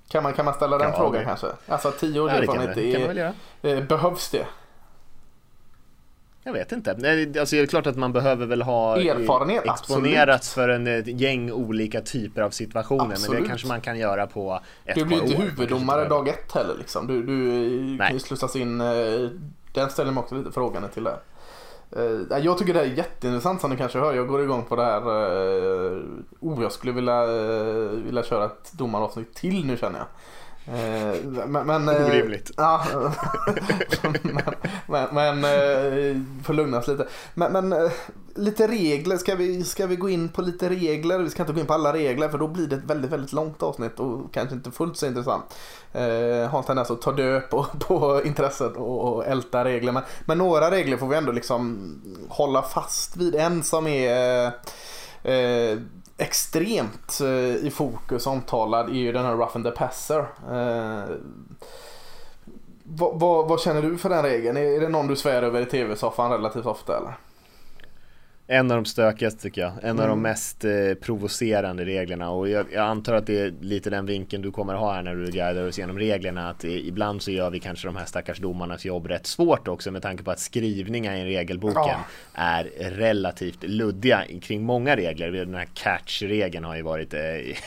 Kan man, kan man ställa den Ja, frågan det- kanske? Alltså tio års Ja, det erfarenhet, det man är, eh, behövs det? Jag vet inte. Alltså, det är klart att man behöver väl ha eh, Erfarenhet, exponerats för en ett gäng olika typer av situationer. Men Absolut. det kanske man kan göra på ett Du blir par inte år. Huvuddomare dag ett heller liksom. Du, du eh, kan ju slussas in. eh, Den ställer mig också lite frågande till det. Eh, Jag tycker det här är jätteintressant som ni kanske hör. Jag går igång på det här. eh, Oh, jag skulle vilja, eh, vilja köra ett domaravsnitt till nu känner jag. Eh, Men, men, eh, Orimligt. Ja, men, men, men eh, får lugnas lite. Men, men lite regler, ska vi, ska vi gå in på lite regler? Vi ska inte gå in på alla regler för då blir det ett väldigt, väldigt långt avsnitt och kanske inte fullt så intressant. Eh, har en tendens att ta död på, på intresset och, och älta regler. Men, men några regler får vi ändå liksom hålla fast vid. En som är eh, extremt eh, i fokus omtalad är ju den här rough and the passer. Eh, vad, vad, vad känner du för den regeln? Är det någon du svär över i tv-soffan relativt ofta eller? En av de stökigaste tycker jag. En av Mm. de mest eh, provocerande reglerna och jag, jag antar att det är lite den vinkeln du kommer ha här när du guidar oss igenom reglerna. Att eh, ibland så gör vi kanske de här stackars domarnas jobb rätt svårt också med tanke på att skrivningar i regelboken Ja. är relativt luddiga kring många regler. Den här catch-regeln har ju varit eh,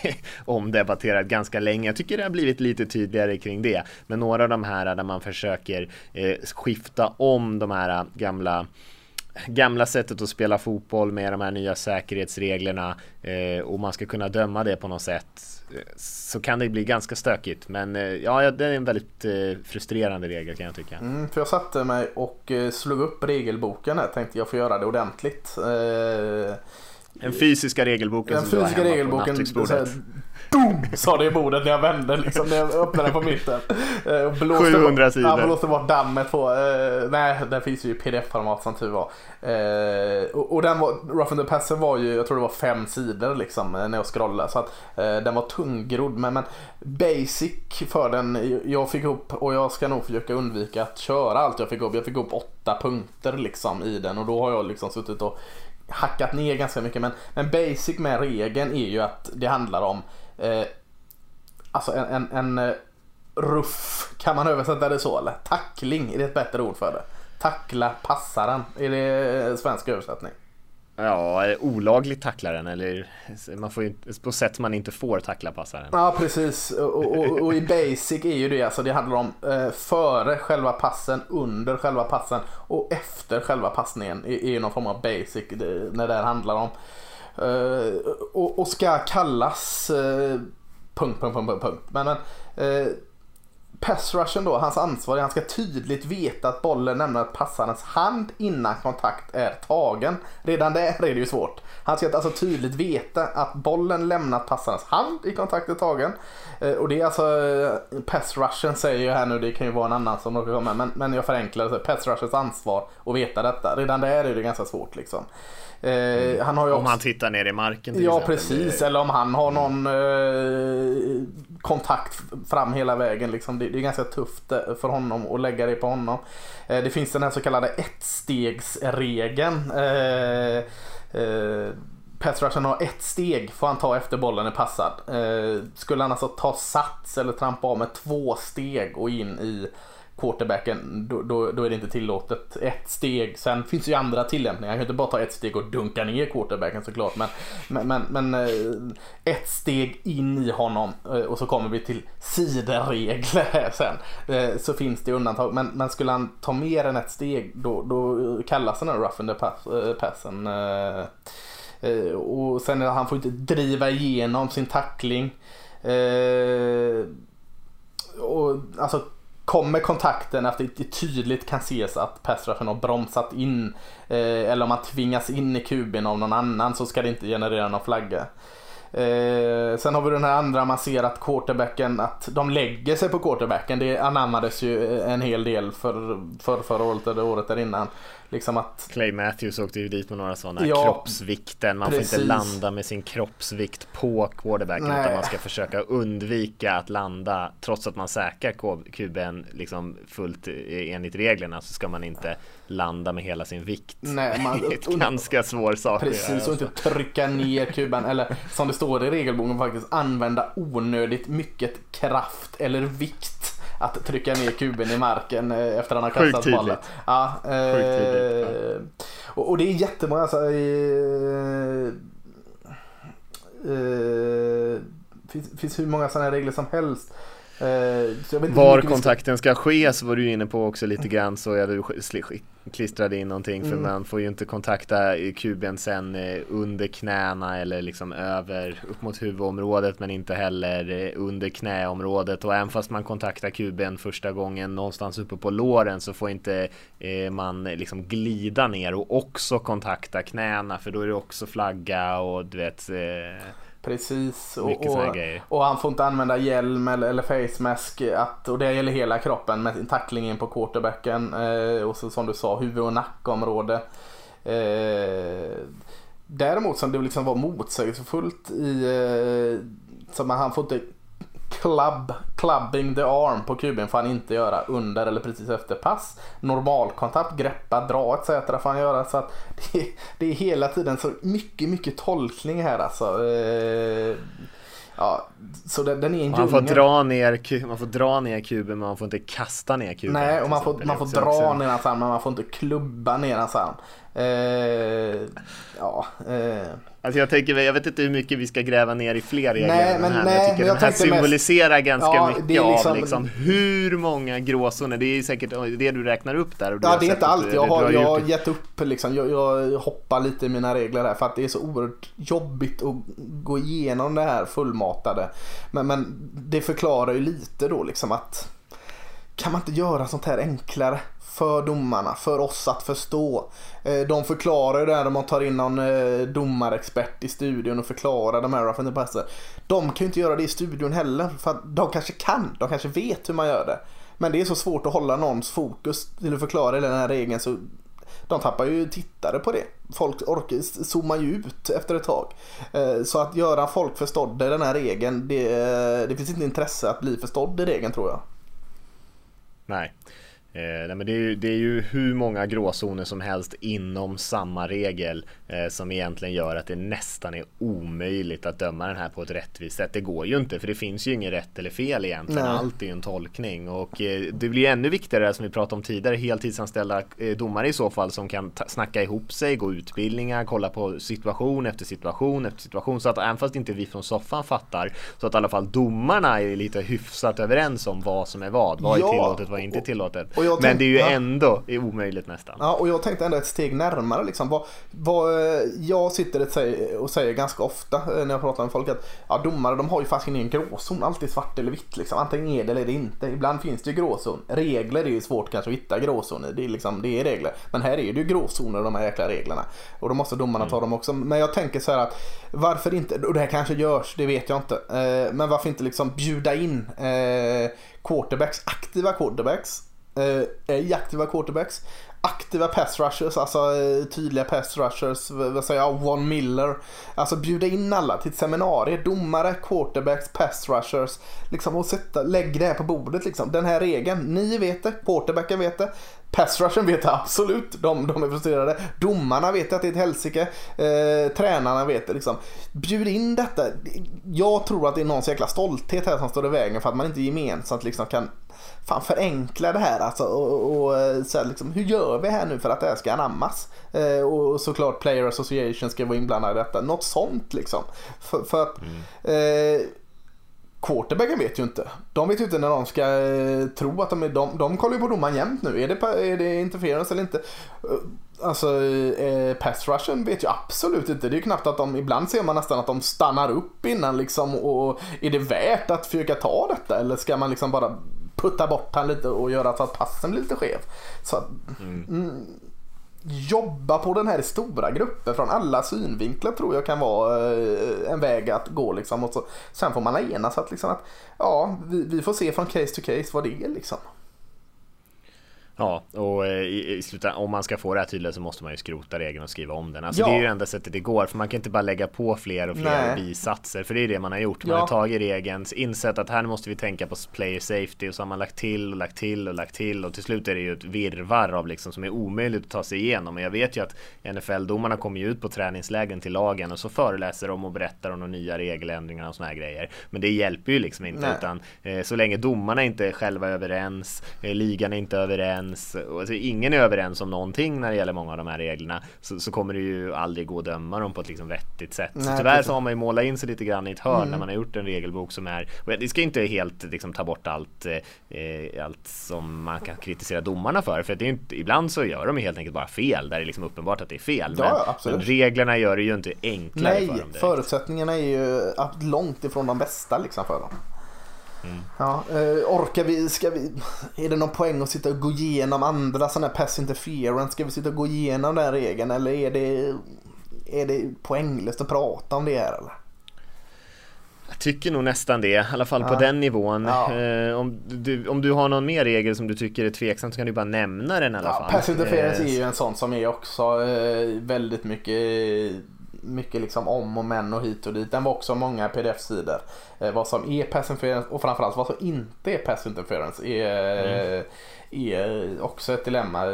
omdebatterad ganska länge. Jag tycker det har blivit lite tydligare kring det. Men några av de här där man försöker eh, skifta om de här gamla gamla sättet att spela fotboll med de här nya säkerhetsreglerna eh, och man ska kunna döma det på något sätt eh, så kan det bli ganska stökigt. Men eh, ja, det är en väldigt frustrerande regel kan jag tycka. Mm, för jag satte mig och slog upp regelboken här. Tänkte jag får göra det ordentligt. Den fysiska regelboken den som du har fysiska hemma på regelboken nattduksbordet. Boom! Sa det i bordet när jag vände liksom. När jag öppnade på mitten. Eh, och blåste 700 bort, sidor. Ja, blåste bort dammet på. Eh, nej, den finns ju i pdf-format som tur var. Eh, och, och den var, Rough and the Passer var ju, jag tror det var fem sidor liksom eh, när jag scrollade. Så att eh, den var tungrodd. Men, men basic för den, jag fick upp och jag ska nog försöka undvika att köra allt jag fick upp. Jag fick upp åtta punkter liksom i den och då har jag liksom suttit och hackat ner ganska mycket. Men, men basic med regeln är ju att det handlar om eh, alltså en, en, en eh, ruff, kan man översätta det så eller? Tackling, är det ett bättre ord för det? Tackla passaren, är det eh, svensk översättning? Ja, olagligt tackla den eller man får ju, på sätt man inte får tackla passaren. Ja precis och, och, och i basic är ju det alltså det handlar om eh, före själva passen, under själva passen och efter själva passningen är, är ju någon form av basic det, när det handlar om. Eh, och, och ska kallas eh, punkt, punkt, punkt, punkt. Men, men eh, pass rushen då, hans ansvar han ska tydligt veta att bollen lämnar passarens hand innan kontakt är tagen. Redan där är det ju svårt. Han ska alltså tydligt veta att bollen lämnat passarens hand i kontakt är tagen. Eh, Och det är alltså eh, pass rushen säger jag här nu, det kan ju vara en annan som råkar komma men, men jag förenklar det. så, Pass rushens ansvar att veta detta. Redan där är det ganska svårt liksom. Eh, Han har ju Om också... han tittar ner i marken till Ja exempel. precis, eller om han har någon eh, kontakt fram hela vägen. Liksom. Det, är ganska tufft eh, för honom att lägga det på honom. Det finns den här så kallade ettstegsregeln. Pass rushen har ett steg får han ta efter bollen är passad. Skulle han alltså ta sats eller trampa av med två steg och in i quarterbacken då, då, då är det inte tillåtet. Ett steg, sen finns det ju andra tillämpningar. Jag kan inte bara ta ett steg och dunka ner quarterbacken såklart. Men, men, men, men eh, ett steg in i honom eh, och så kommer vi till sidoregler sen. Eh, så finns det undantag. Men, men skulle han ta mer än ett steg då, då kallas den här rough in the pass, passen. Och sen han får inte driva igenom sin tackling. Och, alltså kommer kontakten att det tydligt kan ses att passrushen har bromsat in eh, eller om man tvingas in i kuben av någon annan så ska det inte generera någon flagga. Eh, sen har vi den här andra, man ser att quarterbacken, att de lägger sig på quarterbacken. Det anammades ju en hel del för, för förra året eller året där innan. Liksom att... Clay Matthews åkte ju dit med några sådana. Ja, kroppsvikten. Man precis. får inte landa med sin kroppsvikt på quarterbacken Nej. utan man ska försöka undvika att landa trots att man säkrar kuben liksom fullt enligt reglerna så ska man inte landa med hela sin vikt. Nej, man- det är ganska svår sak Precis, och inte trycka ner kuben eller som det står i regelboken faktiskt använda onödigt mycket kraft eller vikt att trycka ner kuben i marken eh, efter att han har kastat bollen. Ja, eh, tydligt, och, och det är jättemånga alltså, eh, eh, finns, finns hur många sådana regler som helst. Eh, Var ska- kontakten ska ske så var du inne på också lite grann så jag du klistrade in någonting för Mm. man får ju inte kontakta kuben sen eh, under knäna eller liksom över upp mot huvudområdet men inte heller eh, under knäområdet och även fast man kontaktar kuben första gången någonstans uppe på låren så får inte eh, man liksom glida ner och också kontakta knäna för då är det också flagga och du vet eh, Precis. Och, Mycket och, grejer. och han får inte använda hjälm eller, eller face mask. Att, och det gäller hela kroppen med tacklingen på quarterbacken. Eh, och så, som du sa, huvud och nackområde. Eh, däremot som det liksom var motsägelsefullt i... Eh, som han får inte club, clubbing the arm på kuben får han inte göra under eller precis efter pass. Normalkontakt, greppa, dra etc. får han göra. Så att det, det är hela tiden så mycket, mycket tolkning här alltså. Eh, ja, så den, den är en man får djungel. dra ner man får dra ner kuben men man får inte kasta ner kuben. Nej, och man får, man får dra också- ner hans arm men man får inte klubba ner hans arm. Eh, ja, eh, Alltså jag tänker, jag vet inte hur mycket vi ska gräva ner i fler Nej, men här, nej, jag tycker men jag den här tänkte mest- symboliserar ganska Ja, mycket liksom- av liksom hur många gråzoner, det är säkert det du räknar upp där. Och Ja det är inte allt. Jag har, jag har det. gett upp liksom. Jag, jag hoppar lite i mina regler här för att det är så oerhört jobbigt att gå igenom det här fullmatade. Men, men det förklarar ju lite då liksom att kan man inte göra sånt här enklare för domarna, för oss att förstå. Eh, de förklarar ju det här när man tar in någon eh, domarexpert i studion och förklarar de här rough passer. De kan ju inte göra det i studion heller för att de kanske kan, de kanske vet hur man gör det. Men det är så svårt att hålla någons fokus till att förklara den här regeln så de tappar ju tittare på det. Folk orkar, zoomar ju ut efter ett tag. Eh, så att göra folk förstådda i den här regeln, det, det finns inte intresse att bli förstådd i regeln tror jag. Nej. Eh, nej det, är ju, det är ju hur många gråzoner som helst inom samma regel eh, som egentligen gör att det nästan är omöjligt att döma den här på ett rättvist sätt. Det går ju inte för det finns ju inget rätt eller fel egentligen. Nej. Allt är ju en tolkning och eh, det blir ännu viktigare som vi pratade om tidigare heltidsanställda eh, domare i så fall som kan snacka ihop sig, gå utbildningar, kolla på situation efter situation efter situation så att även fast inte vi från soffan fattar så att i alla fall domarna är lite hyfsat överens om vad som är vad. Vad är Ja, tillåtet, vad är inte tillåtet. Jag Men det är ju ändå är omöjligt nästan. Ja, och jag tänkte ändå ett steg närmare. Liksom. Vad, vad, eh, jag sitter och säger, ganska ofta eh, när jag pratar med folk att ja, domare de har ju faktiskt ingen gråzon. Alltid svart eller vitt. Liksom. Antingen är det eller det inte. Ibland finns det ju gråzon. Regler är ju svårt kanske att hitta gråzon i. Det är, liksom, det är regler. Men här är det ju gråzoner de här jäkla reglerna. Och då måste domarna ta dem också. Men jag tänker så här att varför inte, och det här kanske görs, det vet jag inte. Eh, men varför inte liksom bjuda in quarterbacks, aktiva quarterbacks eh, eh aktiva quarterbacks. Aktiva pass rushers, alltså eh, tydliga pass rushers, vad säger jag, Von Miller. Alltså bjuda in alla till ett seminarium, domare, quarterbacks, pass rushers. Liksom och sätta, lägg det här på bordet liksom. Den här regeln, ni vet det, quarterbacken vet det. Pass rushen vet det absolut, de, de är frustrerade. Domarna vet att det är ett helsike. Eh, tränarna vet det liksom. Bjud in detta. Jag tror att det är någons jäkla stolthet här som står i vägen för att man inte gemensamt liksom kan fan förenkla det här alltså och, och eh, så här, liksom, hur gör vi här nu för att det här ska anammas? Eh, och såklart Player Association ska vara inblandad i detta. Något sånt liksom. För, för att eh, quarterbacken vet ju inte. De vet ju inte när de ska eh, tro att de är... De, de kollar ju på domaren jämt nu. Är det, är det interference eller inte? Eh, Alltså eh, pass rushen vet ju absolut inte. Det är ju knappt att de... Ibland ser man nästan att de stannar upp innan liksom. Och är det värt att försöka ta detta? Eller ska man liksom bara putta bort han lite och göra så att passen blir lite skev. Så att, mm, jobba på den här stora grupper från alla synvinklar tror jag kan vara eh, en väg att gå. Liksom. Och så, sen får man enas att, liksom, att ja, vi, vi får se från case to case vad det är. Liksom. Ja, och eh, i, i slutet, om man ska få det här tydligt så måste man ju skrota regeln och skriva om den. Alltså Ja. det är ju enda sättet det går, för man kan inte bara lägga på fler och fler Nej. bisatser, för det är det man har gjort. Man Ja. har tagit regeln, insett att här måste vi tänka på player safety och så har man lagt till och lagt till och lagt till och till slut är det ju ett virrvarr av liksom som är omöjligt att ta sig igenom. Och jag vet ju att NFL-domarna kommer ju ut på träningslägen till lagen och så föreläser de och berättar om de nya regeländringarna och såna här grejer. Men det hjälper ju liksom inte, Nej. utan eh, så länge domarna inte är själva överens, eh, ligan är inte överens, och alltså ingen är överens om någonting när det gäller många av de här reglerna, så, så kommer det ju aldrig gå att döma dem på ett liksom vettigt sätt. så Nej, tyvärr precis. så har man ju målat in sig lite grann i ett hörn när man har gjort en regelbok som är, och det ska inte helt liksom ta bort allt, eh, allt som man kan kritisera domarna för, för det är inte, ibland så gör de helt enkelt bara fel, där det är liksom uppenbart att det är fel. Ja, men, men reglerna gör det ju inte enklare Nej, för dem. direkt. förutsättningarna är ju långt ifrån de bästa liksom för dem. Mm. Ja, eh, orkar vi, ska vi, är det någon poäng att sitta och gå igenom andra sådana här pass interference? Ska vi sitta och gå igenom den regeln eller är det, är det poänglöst att prata om det här eller? Jag tycker nog nästan det, i alla fall på Ja. den nivån. Ja. Eh, om, du, om du har någon mer regel som du tycker är tveksam så kan du bara nämna den i alla Ja, fall. pass interference Eh, är ju en sån som är också eh, väldigt mycket mycket liksom om och men och hit och dit. Den var också många pdf-sidor. Eh, vad som är pass interference och framförallt vad som inte är pass interference är, Mm. Är också ett dilemma.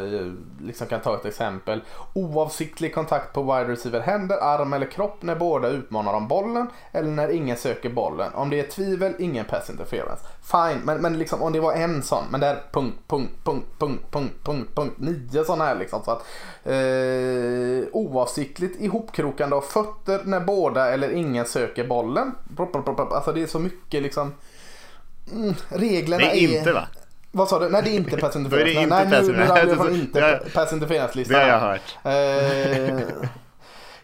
Liksom kan ta ett exempel. Oavsiktlig kontakt på wide receiver händer, arm eller kropp när båda utmanar om bollen eller när ingen söker bollen. Om det är tvivel, ingen pass interference. Fine, men, men liksom om det var en sån, men det är punkt, punkt, punkt, punkt, punkt, punkt, punkt, nio sådana här liksom. Så att, eh, oavsiktligt ihopkrokande av fötter när båda eller ingen söker bollen. Alltså det är så mycket liksom. Mm, reglerna Det är inte va? Vad sa du? Nej det är inte pass interference. det inte Nej nu, nu ramlar jag från inte Det pass interference-listan. Det har jag hört. Eh,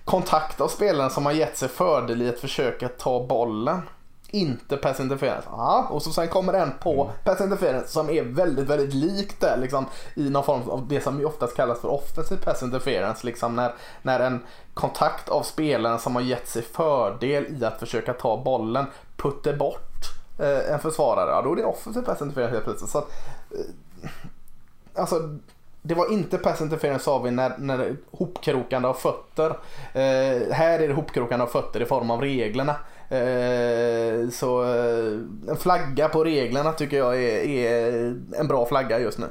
kontakt av spelaren som har gett sig fördel i att försöka ta bollen. Inte pass interference. Ja, och så sen kommer en på Mm. pass interference som är väldigt, väldigt likt där liksom, i någon form av det som oftast kallas för offensive pass interference. Liksom när, när en kontakt av spelaren som har gett sig fördel i att försöka ta bollen putter bort eh, en försvarare. Ja, då är det offensive pass interference helt plötsligt. Så att, eh, alltså, det var inte pass interference sa vi när, när hopkrokande av fötter. Eh, här är det hopkrokande av fötter i form av reglerna. Eh, så eh, en flagga på reglerna tycker jag är, är en bra flagga just nu.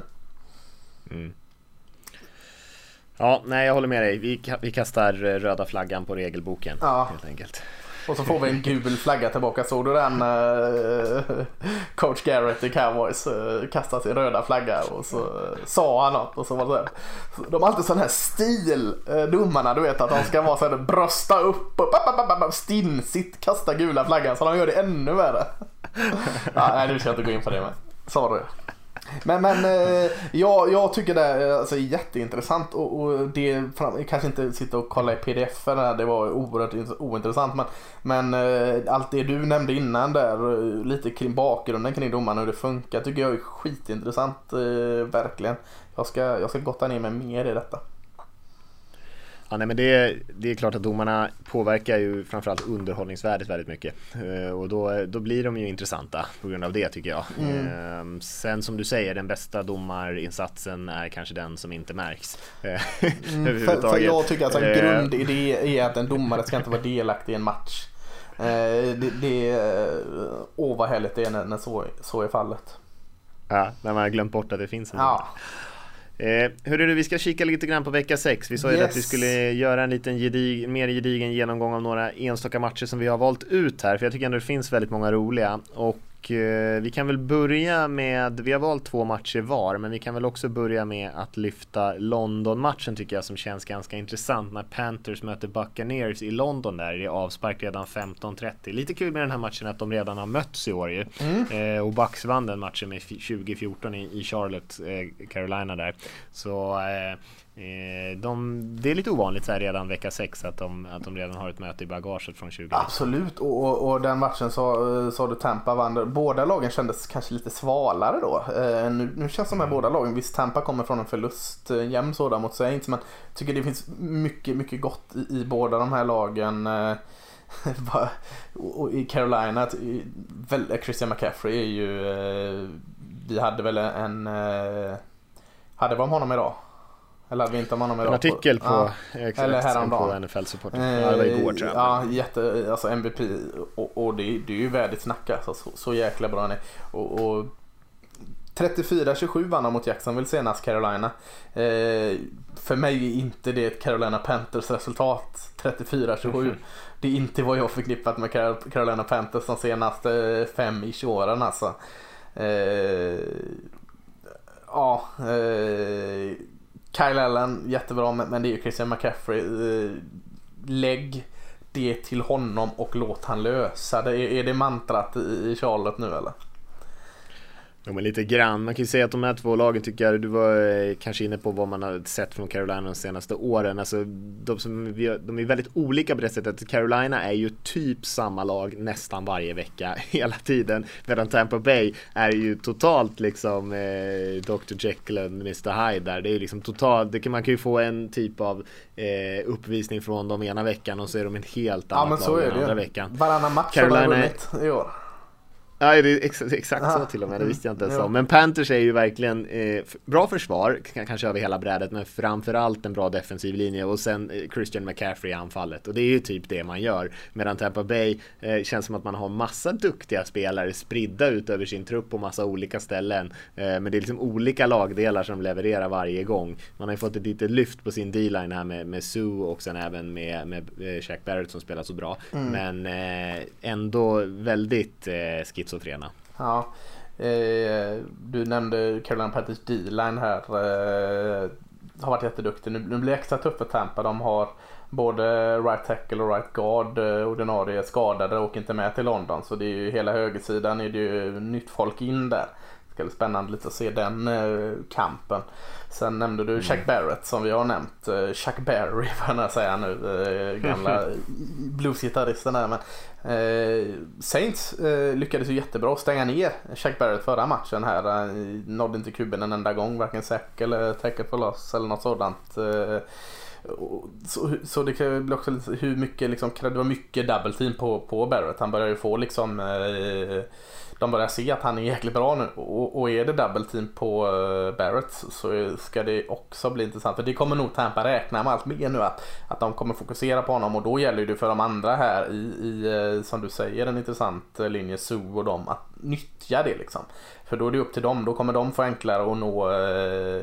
Ja, nej jag håller med dig. Vi, vi kastar eh, röda flaggan på regelboken Ja. helt enkelt. Och så får vi en gul flagga tillbaka. Såg du den eh, coach Garrett i Cowboys eh, uh, kastade sin röda flagga och så eh, sa han något och så var det där. De har alltid sån här stil, uh, domarna, du vet att de ska vara så här brösta upp och bap, bap, bap, stinsigt kasta gula flaggan så de gör det ännu värre. ja, nej, nu ska jag inte gå in på det men. Sorry. Men, men eh, jag, jag tycker det är alltså, jätteintressant och, och det kanske inte sitta och kolla i pdf där, det var oerhört ointressant men, men eh, allt det du nämnde innan där, eh, lite kring bakgrunden kring domarna och hur det funkar tycker jag är skitintressant verkligen. Jag ska, jag ska gotta ner mig mer i detta. Ja, nej, men det, det är klart att domarna påverkar ju framförallt underhållningsvärdet väldigt mycket. Eh, och då, då blir de ju intressanta på grund av det tycker jag. Eh, sen som du säger, den bästa domarinsatsen är kanske den som inte märks. eh, Mm, för, för jag tycker att en Eh, grundidé är att en domare ska inte vara delaktig i en match. Det, det, åh vad härligt det är när, när så, så är fallet. Ja, när man har glömt bort att det finns en Ja. Eh, hur är det, vi ska kika lite grann på vecka 6. Vi sa ju Yes. att vi skulle göra en liten gedig, mer gedigen genomgång av några enstaka matcher som vi har valt ut här. För jag tycker ändå det finns väldigt många roliga. Och eh, vi kan väl börja med, vi har valt två matcher var, men vi kan väl också börja med att lyfta London-matchen tycker jag som känns ganska intressant. När Panthers möter Buccaneers i London där, det är avspark redan 15-30. Lite kul med den här matchen att de redan har mötts i år ju. Eh, och Bucks vann den matchen med fi- 2014 i, i Charlotte, eh, Carolina där. Så Eh, Eh, de, det är lite ovanligt så här redan vecka 6 att de, att de redan har ett möte i bagaget från 20. Absolut, och, och, och den matchen sa, eh, sa du Tampa vann. Båda lagen kändes kanske lite svalare då. Eh, nu, nu känns de här båda lagen, visst Tampa kommer från en förlust, eh, jämn sådan mot Saints, men jag tycker det finns mycket, mycket gott i, i båda de här lagen. Och i Carolina, Christian McCaffrey är ju, vi hade väl en, hade vi om honom idag? Eller vi inte om idag? En artikel på, ja, exakt, eller häromdagen. på NFL Support. Eh, ja, det var igår tror jag. Ja, jätte, alltså MVP och, och det, det, är ju värdigt snack alltså. Så, så jäkla bra han är. Och, och 34-27 vann han mot Jacksonville senast Carolina. Eh, för mig är inte det ett Carolina Panthers resultat 34-27. Mm. Det är inte vad jag förknippat med Carolina Panthers de senaste fem ish åren alltså. Eh, ja, eh, Kyle Allen jättebra men det är ju Christian McCaffrey. Eh, lägg det till honom och låt han lösa det. Är det mantrat i Charlotte nu eller? Ja men lite grann. Man kan ju säga att de här två lagen tycker jag, du var eh, kanske inne på vad man har sett från Carolina de senaste åren. Alltså de, som, de är väldigt olika på det sättet. Carolina är ju typ samma lag nästan varje vecka hela tiden. Medan Tampa Bay är ju totalt liksom eh, Dr Jekyll och Mr Hyde där. Det är liksom totalt, det kan, man kan ju få en typ av eh, uppvisning från dem ena veckan och så är de en helt annat ja, lag den andra veckan. Varannan match Carolina har de vunnit i år. Ja, det är exakt, exakt så till och med, det visste jag inte ens om. Men Panthers är ju verkligen eh, bra försvar, kanske över hela brädet, men framförallt en bra defensiv linje och sen eh, Christian McCaffrey i anfallet. Och det är ju typ det man gör. Medan Tampa Bay eh, känns som att man har massa duktiga spelare spridda ut över sin trupp på massa olika ställen. Eh, men det är liksom olika lagdelar som levererar varje gång. Man har ju fått ett litet lyft på sin D-line här med, med Sue och sen även med, med eh, Shaq Barrett som spelar så bra. Mm. Men eh, ändå väldigt eh, schizofrena. Ja. Eh, du nämnde Carolina Panthers D-line här. Eh, har varit jätteduktig. Nu, nu blir det extra tufft för Tampa. De har både right tackle och right guard eh, ordinarie skadade och inte med till London. Så det är ju hela högersidan är det ju nytt folk in där. Det ska bli spännande lite att se den eh, kampen. Sen nämnde du Chuck mm. Barrett som vi har nämnt. Uh, Chuck Berry får jag säga nu. Uh, gamla bluesgitarristen där. Men, uh, Saints uh, lyckades ju jättebra stänga ner Chuck Barrett förra matchen här. Uh, nådde inte kuben en enda gång. Varken säck eller tackle for loss eller något sådant. Så, så det kan också hur mycket liksom, det var mycket double team på, på Barrett. Han börjar ju få liksom de börjar se att han är jäkligt bra nu. Och, och är det double team på uh, Barrett så ska det också bli intressant. För det kommer nog Tampa räkna med allt mer nu att, att de kommer fokusera på honom. Och då gäller det för de andra här i, i eh, som du säger en intressant eh, linje Sue och dem att nyttja det liksom. För då är det upp till dem, då kommer de få enklare att nå uh,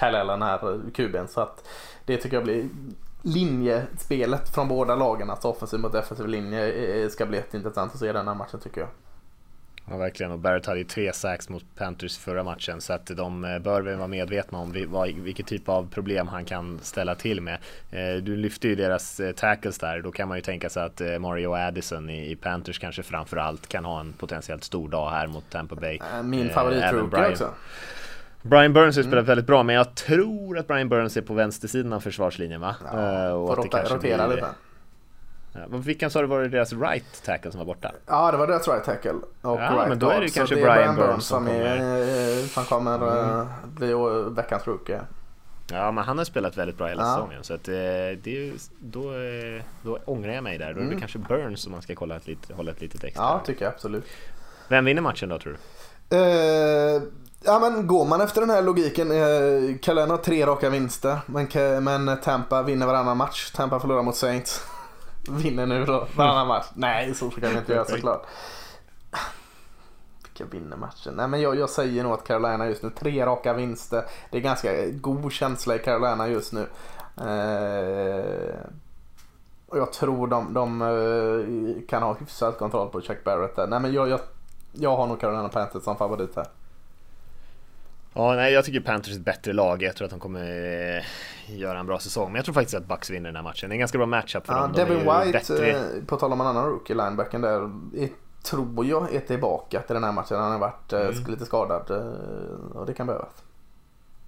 Kyle Allen här, kuben. Så att det tycker jag blir linjespelet från båda lagen, alltså offensiv mot defensiv linje, ska bli jätteintressant att se den här matchen tycker jag. Ja, verkligen. Och Barrett hade ju tre sacks mot Panthers förra matchen så att de eh, bör väl vara medvetna om vilket typ av problem han kan ställa till med. Eh, du lyfte ju deras eh, tackles där. Då kan man ju tänka sig att Mario Addison i Panthers kanske framförallt kan ha en potentiellt stor dag här mot Tampa Bay. Min favoritrookie också. Brian Burns har spelat mm. väldigt bra men jag tror att Brian Burns är på vänstersidan av försvarslinjen va? Ja, och får rota, rotera blir... lite. Ja, vilken sa du var det deras right tackle som var borta? Ja, det var deras right tackle. Och ja, right men då är det kanske Brian, Brian Burns som, kommer. som kommer mm. bli veckans rookie. Ja, men han har spelat väldigt bra hela ja. säsongen så att, eh, det är, då, eh, då ångrar jag mig där. Då är det mm. kanske Burns som man ska kolla ett lit, hålla ett litet extra. Ja, tycker jag absolut. Vem vinner matchen då tror du? Uh, ja men går man efter den här logiken. Uh, Kallen har tre raka vinster men, men Tampa vinner varannan match. Tampa förlorar mot Saints vinner nu då varannan match. Nej, så kan vi inte göra såklart. Vilka vinner matchen? Nej, men jag, jag säger nog att Carolina just nu, tre raka vinster. Det är ganska god känsla i Carolina just nu. Eh, och jag tror de, de eh, kan ha hyfsat kontroll på Chuck Barrett där. Nej, men jag, jag, jag har nog Carolina Panthers som favorit här. Ja, nej, jag tycker Panthers är ett bättre lag. Jag tror att de kommer eh, göra en bra säsong. Men jag tror faktiskt att Bucks vinner den här matchen. Det är en ganska bra matchup för ja, dem. De Devin White, bättre... Eh, på tal om en annan rookie linebacken där, är, tror jag är tillbaka till den här matchen. Han har varit eh, mm. lite skadad och det kan behövas.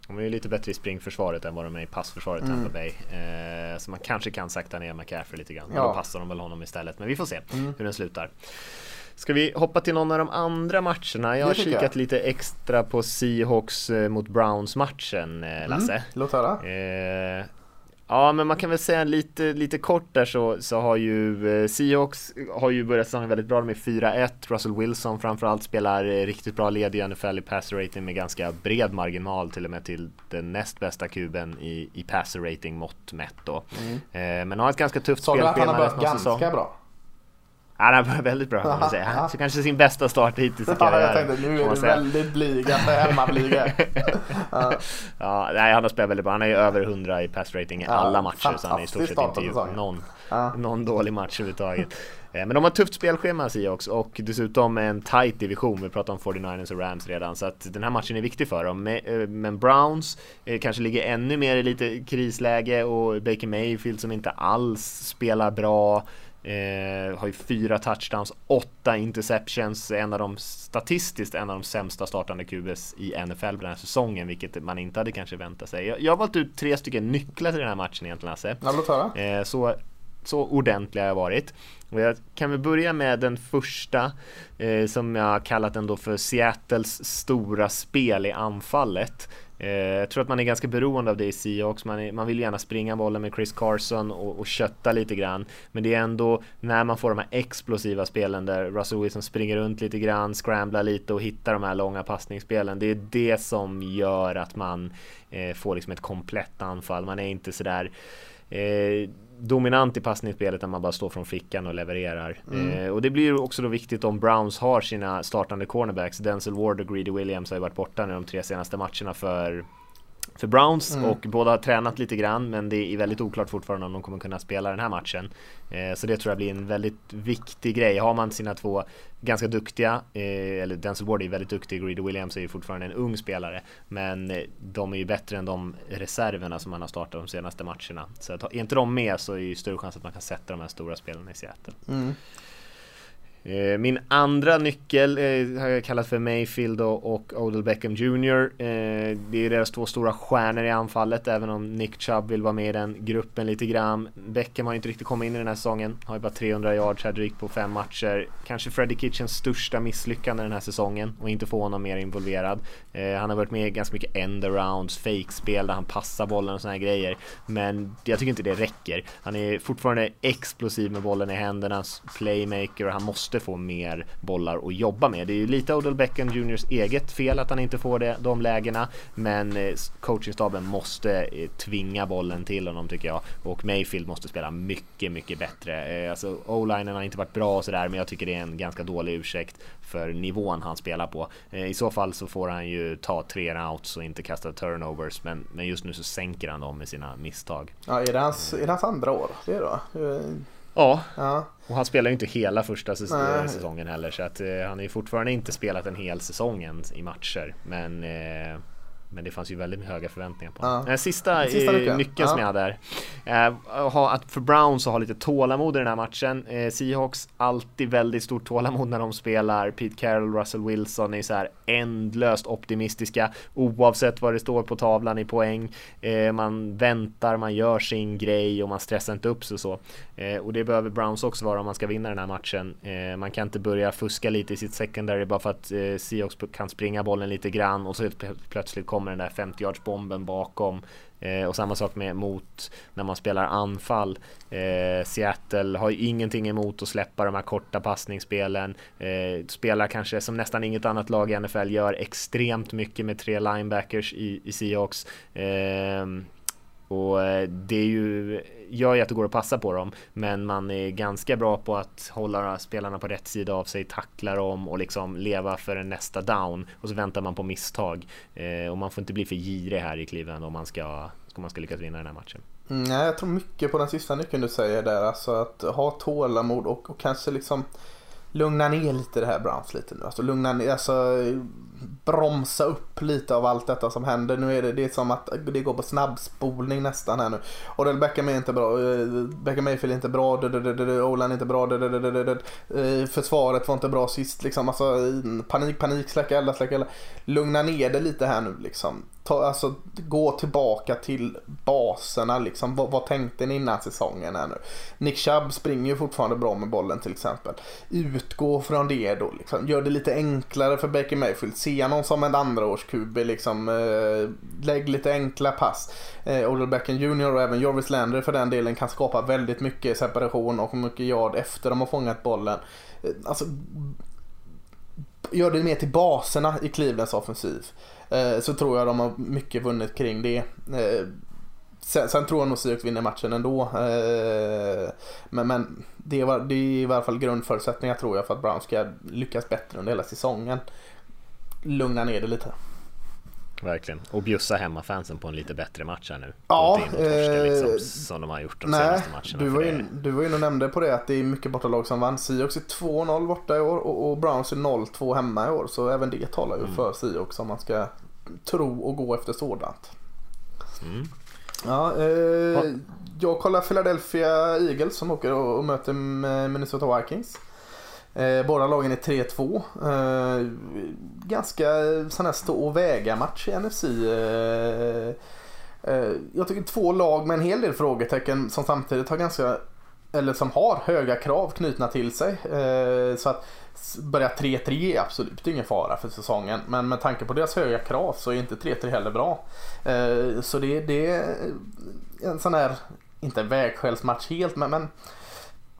De är ju lite bättre i springförsvaret än vad de är i passförsvaret mm. Tampa Bay. Eh, så man kanske kan sakta ner McCaffrey lite grann. Ja. då passar de väl honom istället. Men vi får se mm. hur den slutar. Ska vi hoppa till någon av de andra matcherna? Jag har kikat jag. lite extra på Seahawks eh, mot Browns matchen, eh, mm, Lasse. Mm, låt höra. Eh, ja, men man kan väl säga lite, lite kort där så, så har ju Seahawks har ju börjat säsongen väldigt bra med 4-1. Russell Wilson framförallt spelar riktigt bra led i NFL i passer rating med ganska bred marginal till och med till den näst bästa kuben i, i passer rating mått mätt då. Mm. Eh, men har ett ganska tufft spelschema. Så han har börjat ganska säsong. bra? Ja, han var väldigt bra kan man säga. Han kanske sin bästa start hittills i karriären. Ja, jag tänkte nu är du väldigt blyg, alltså hemmablyg. ja. ja, nej, han har spelat väldigt bra. Han är ju över 100 i pass rating i ja, alla matcher så han är i stort sett inte gjort någon, ja. någon dålig match överhuvudtaget. Eh, men de har tufft spelschema Seahawks och dessutom en tight division. Vi pratar om 49ers och Rams redan så att den här matchen är viktig för dem. Eh, men Browns eh, kanske ligger ännu mer i lite krisläge och Baker Mayfield som inte alls spelar bra. Eh, har ju fyra touchdowns, åtta interceptions, en av de statistiskt en av de sämsta startande QBs i NFL den här säsongen, vilket man inte hade kanske väntat sig. Jag, jag har valt ut tre stycken nycklar till den här matchen egentligen Lasse. Ja, låt höra. Eh, så, så ordentliga har jag varit. Och jag kan väl börja med den första eh, som jag kallat ändå för Seattles stora spel i anfallet. Eh, jag tror att man är ganska beroende av det i Seahawks. Man, är, man vill gärna springa bollen med Chris Carson och, och kötta lite grann. Men det är ändå när man får de här explosiva spelen där Russell Wilson springer runt lite grann, scramblar lite och hittar de här långa passningsspelen. Det är det som gör att man eh, får liksom ett komplett anfall. Man är inte sådär eh, dominant i passningsspelet när man bara står från fickan och levererar. Mm. Eh, och det blir ju också då viktigt om Browns har sina startande cornerbacks. Denzel Ward och Greedy Williams har ju varit borta nu de tre senaste matcherna för för Browns mm. och båda har tränat lite grann men det är väldigt oklart fortfarande om de kommer kunna spela den här matchen. Eh, så det tror jag blir en väldigt viktig grej. Har man sina två ganska duktiga, eh, eller Denzel Ward är väldigt duktig, Greedy Williams är ju fortfarande en ung spelare, men eh, de är ju bättre än de reserverna som man har startat de senaste matcherna. Så att, är inte de med så är det ju större chans att man kan sätta de här stora spelarna i Seattle. Mm. Eh, min andra nyckel eh, har jag kallat för Mayfield och, Odell Beckham Jr. Eh, det är deras två stora stjärnor i anfallet även om Nick Chubb vill vara med i den gruppen lite grann. Beckham har inte riktigt kommit in i den här säsongen. Har ju bara 300 yards här drygt på fem matcher. Kanske Freddie Kitchens största misslyckande den här säsongen och inte få honom mer involverad. Eh, han har varit med i ganska mycket end-arounds, fake-spel där han passar bollen och såna här grejer. Men jag tycker inte det räcker. Han är fortfarande explosiv med bollen i händerna, playmaker och han måste måste få mer bollar att jobba med. Det är ju lite Odell Beckham Juniors eget fel att han inte får det, de lägena. Men eh, coachingstaben måste eh, tvinga bollen till honom tycker jag. Och Mayfield måste spela mycket, mycket bättre. Eh, alltså O-linen har inte varit bra och sådär, men jag tycker det är en ganska dålig ursäkt för nivån han spelar på. I så fall så får han ju ta tre outs och inte kasta turnovers, men, men just nu så sänker han dem med sina misstag. Ja, är det hans, är det hans andra år? Det är då? Ja. ja. Och han spelar ju inte hela första säsongen heller så att eh, han har ju fortfarande inte spelat en hel säsong än i matcher. Men eh, men det fanns ju väldigt höga förväntningar på honom. Ja. Sista, Sista nyckeln, ja. som jag hade här. Eh, att för Browns att ha lite tålamod i den här matchen. Eh, Seahawks alltid väldigt stort tålamod när de spelar. Pete Carroll, Russell Wilson är så här ändlöst optimistiska oavsett vad det står på tavlan i poäng. Eh, man väntar, man gör sin grej och man stressar inte upp sig och så. Eh, och det behöver Browns också vara om man ska vinna den här matchen. Eh, man kan inte börja fuska lite i sitt secondary bara för att eh, Seahawks kan springa bollen lite grann och så plötsligt kommer kommer den där 50 yards bomben bakom. Eh, och samma sak med mot när man spelar anfall. Eh, Seattle har ju ingenting emot att släppa de här korta passningsspelen. Eh, spelar kanske som nästan inget annat lag i NFL gör extremt mycket med tre linebackers i, i Seahawks. Eh, och eh, det är ju, gör ju att det går att passa på dem. Men man är ganska bra på att hålla spelarna på rätt sida av sig, tackla dem och liksom leva för en nästa down. Och så väntar man på misstag. Eh, och man får inte bli för girig här i Cleveland om man ska, om man ska lyckas vinna den här matchen. Mm, nej jag tror mycket på den sista nyckeln du säger där. Alltså att ha tålamod och, och kanske liksom lugna ner lite det här Browns lite nu. Alltså lugna ner, alltså bromsa upp lite av allt detta som händer. Nu är det, det är som att det går på snabbspolning nästan här nu. Och Beckham är inte bra, eh, Beckham Mayfield är inte bra, Olan är inte bra, eh, försvaret var inte bra sist liksom. Alltså eh, panik, panik, släcka elda, släcka elda. Lugna ner det lite här nu liksom ta, alltså, gå tillbaka till baserna. Liksom. Vad, vad tänkte ni innan säsongen här nu? Nick Chubb springer ju fortfarande bra med bollen till exempel. Utgå från det då. Liksom. Gör det lite enklare för Baker Mayfield. Se honom som en andra års QB. Liksom. Eh, lägg lite enkla pass. Eh, Odell Beckham Jr och även Jarvis Landry för den delen kan skapa väldigt mycket separation och mycket yard efter de har fångat bollen. Eh, alltså, gör det mer till baserna i Clevelands offensiv. Eh, så tror jag de har mycket vunnit kring det. Eh, sen, sen, tror jag nog Seahawks vinner matchen ändå. Eh, men, men det, är, det är i varje fall grundförutsättningar tror jag för att Brown ska lyckas bättre under hela säsongen. Lugna ner det lite. Verkligen. Och bjussa hemmafansen på en lite bättre match här nu. Ja. Eh, liksom, som de har gjort de nej, senaste matcherna. Du var, in, du var inne och nämnde på det att det är mycket bortalag som vann. Seahawks är 2-0 borta i år och, och Browns är 0-2 hemma i år. Så även det talar ju mm. för Seahawks om man ska tro och gå efter sådant. Mm. Ja, eh, jag kollar Philadelphia Eagles som åker och, och möter Minnesota Vikings. Eh, båda lagen är 3-2. Eh, ganska sån här stå och väga match i NFC. Eh, eh, jag tycker två lag med en hel del frågetecken som samtidigt har ganska eller som har höga krav knutna till sig. Eh, så att börja 3-3 är absolut ingen fara för säsongen. Men med tanke på deras höga krav så är inte 3-3 heller bra. Eh, så det, det är en sån här, inte en vägskälsmatch helt, men, men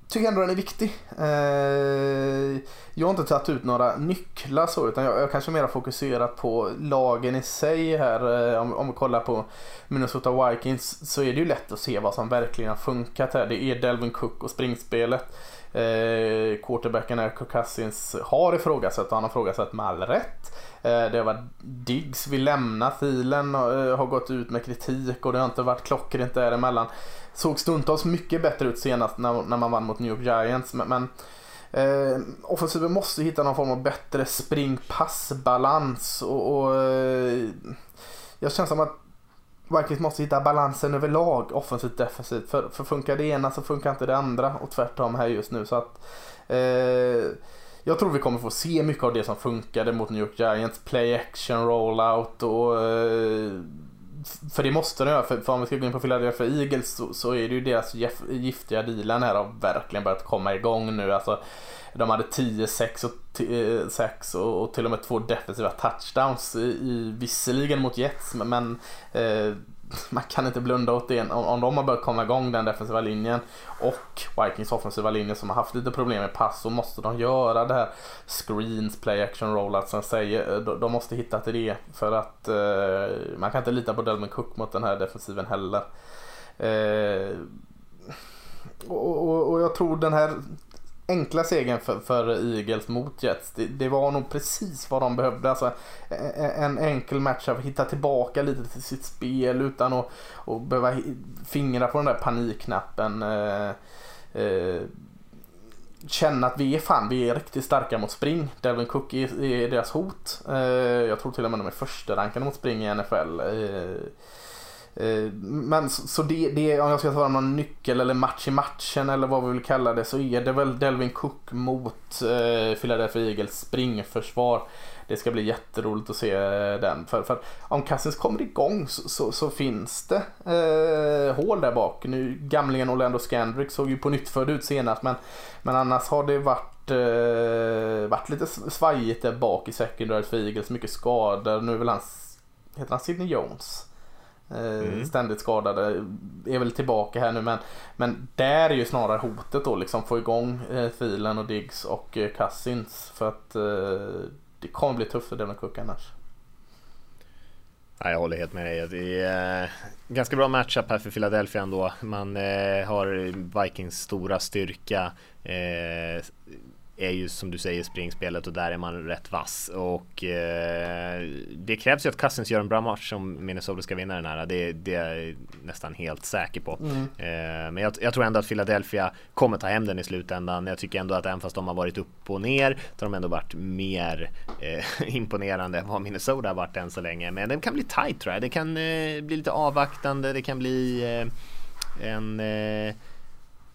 tycker ändå den är viktig. Eh, jag har inte tagit ut några nycklar så utan jag, jag kanske mer fokuserat på lagen i sig här. Eh, om, om vi kollar på Minnesota Vikings så är det ju lätt att se vad som verkligen har funkat här. Det är Delvin Cook och springspelet. Eh, quarterbacken Kirk Cousins har ifrågasatt och han har ifrågasatt med all rätt. Eh, det har varit Diggs vill lämna filen och eh, har gått ut med kritik och det har inte varit klockrent däremellan. Såg stundtals mycket bättre ut senast när, när man vann mot New York Giants men, men eh, offensiven måste hitta någon form av bättre spring-pass-balans och, och eh, jag känner som att Vikings måste hitta balansen överlag offensivt defensivt. För, för funkar det ena så funkar inte det andra och tvärtom här just nu. Så att, eh, jag tror vi kommer få se mycket av det som funkade mot New York Giants. Play action, rollout och eh, för det måste det göra, för, för om vi ska gå in på Philadelphia Eagles så, så är det ju deras giftiga dealen här har verkligen börjat komma igång nu. Alltså, de hade 10-6 och, 6 eh, och, och till och med två defensiva touchdowns i, i visserligen mot Jets men eh, man kan inte blunda åt det. Om, om de har börjat komma igång den defensiva linjen och Vikings offensiva linje som har haft lite problem med pass så måste de göra det här screens, play action rollout säger. Eh, de, de måste hitta till det för att eh, man kan inte lita på Delvin Cook mot den här defensiven heller. Eh, och, och, och, jag tror den här enkla segern för, för Eagles mot Jets, det, det, var nog precis vad de behövde. Alltså, e, e, en enkel match att hitta tillbaka lite till sitt spel utan att, att behöva fingra på den där panikknappen. Eh, eh, känna att vi är fan, vi är riktigt starka mot spring. Delvin Cook är, är deras hot. Eh, jag tror till och med de är första rankade mot spring i NFL. Eh, Eh, men så det, det, om jag ska svara någon nyckel eller match i matchen eller vad vi vill kalla det så är det väl Delvin Cook mot eh, Philadelphia Eagles springförsvar. Det ska bli jätteroligt att se eh, den. För, för om Cousins kommer igång så, så, så finns det eh, hål där bak. Nu gamlingen Orlando Scandrick såg ju på nytt ut senast men, men annars har det varit, eh, varit lite svajigt där bak i secondary för Eagles. Mycket skador. Nu är väl han, heter han Sidney Jones? Eh, mm. Ständigt skadade. Är väl tillbaka här nu men, men där är ju snarare hotet då liksom få igång eh, filen och Diggs och eh, Cousins för att eh, det kommer bli tufft för Devon Cook annars. Ja, jag håller helt med dig. Det är eh, ganska bra matchup här för Philadelphia ändå. Man eh, har Vikings stora styrka. Är ju som du säger springspelet och där är man rätt vass och eh, det krävs ju att Cousins gör en bra match om Minnesota ska vinna den här. Det, det är jag nästan helt säker på. Mm. Eh, men jag, jag, tror ändå att Philadelphia kommer ta hem den i slutändan. Jag tycker ändå att även fast de har varit upp och ner så har de ändå varit mer eh, imponerande än vad Minnesota har varit än så länge. Men det kan bli tight tror jag. Det kan eh, bli lite avvaktande. Det kan bli eh, en eh,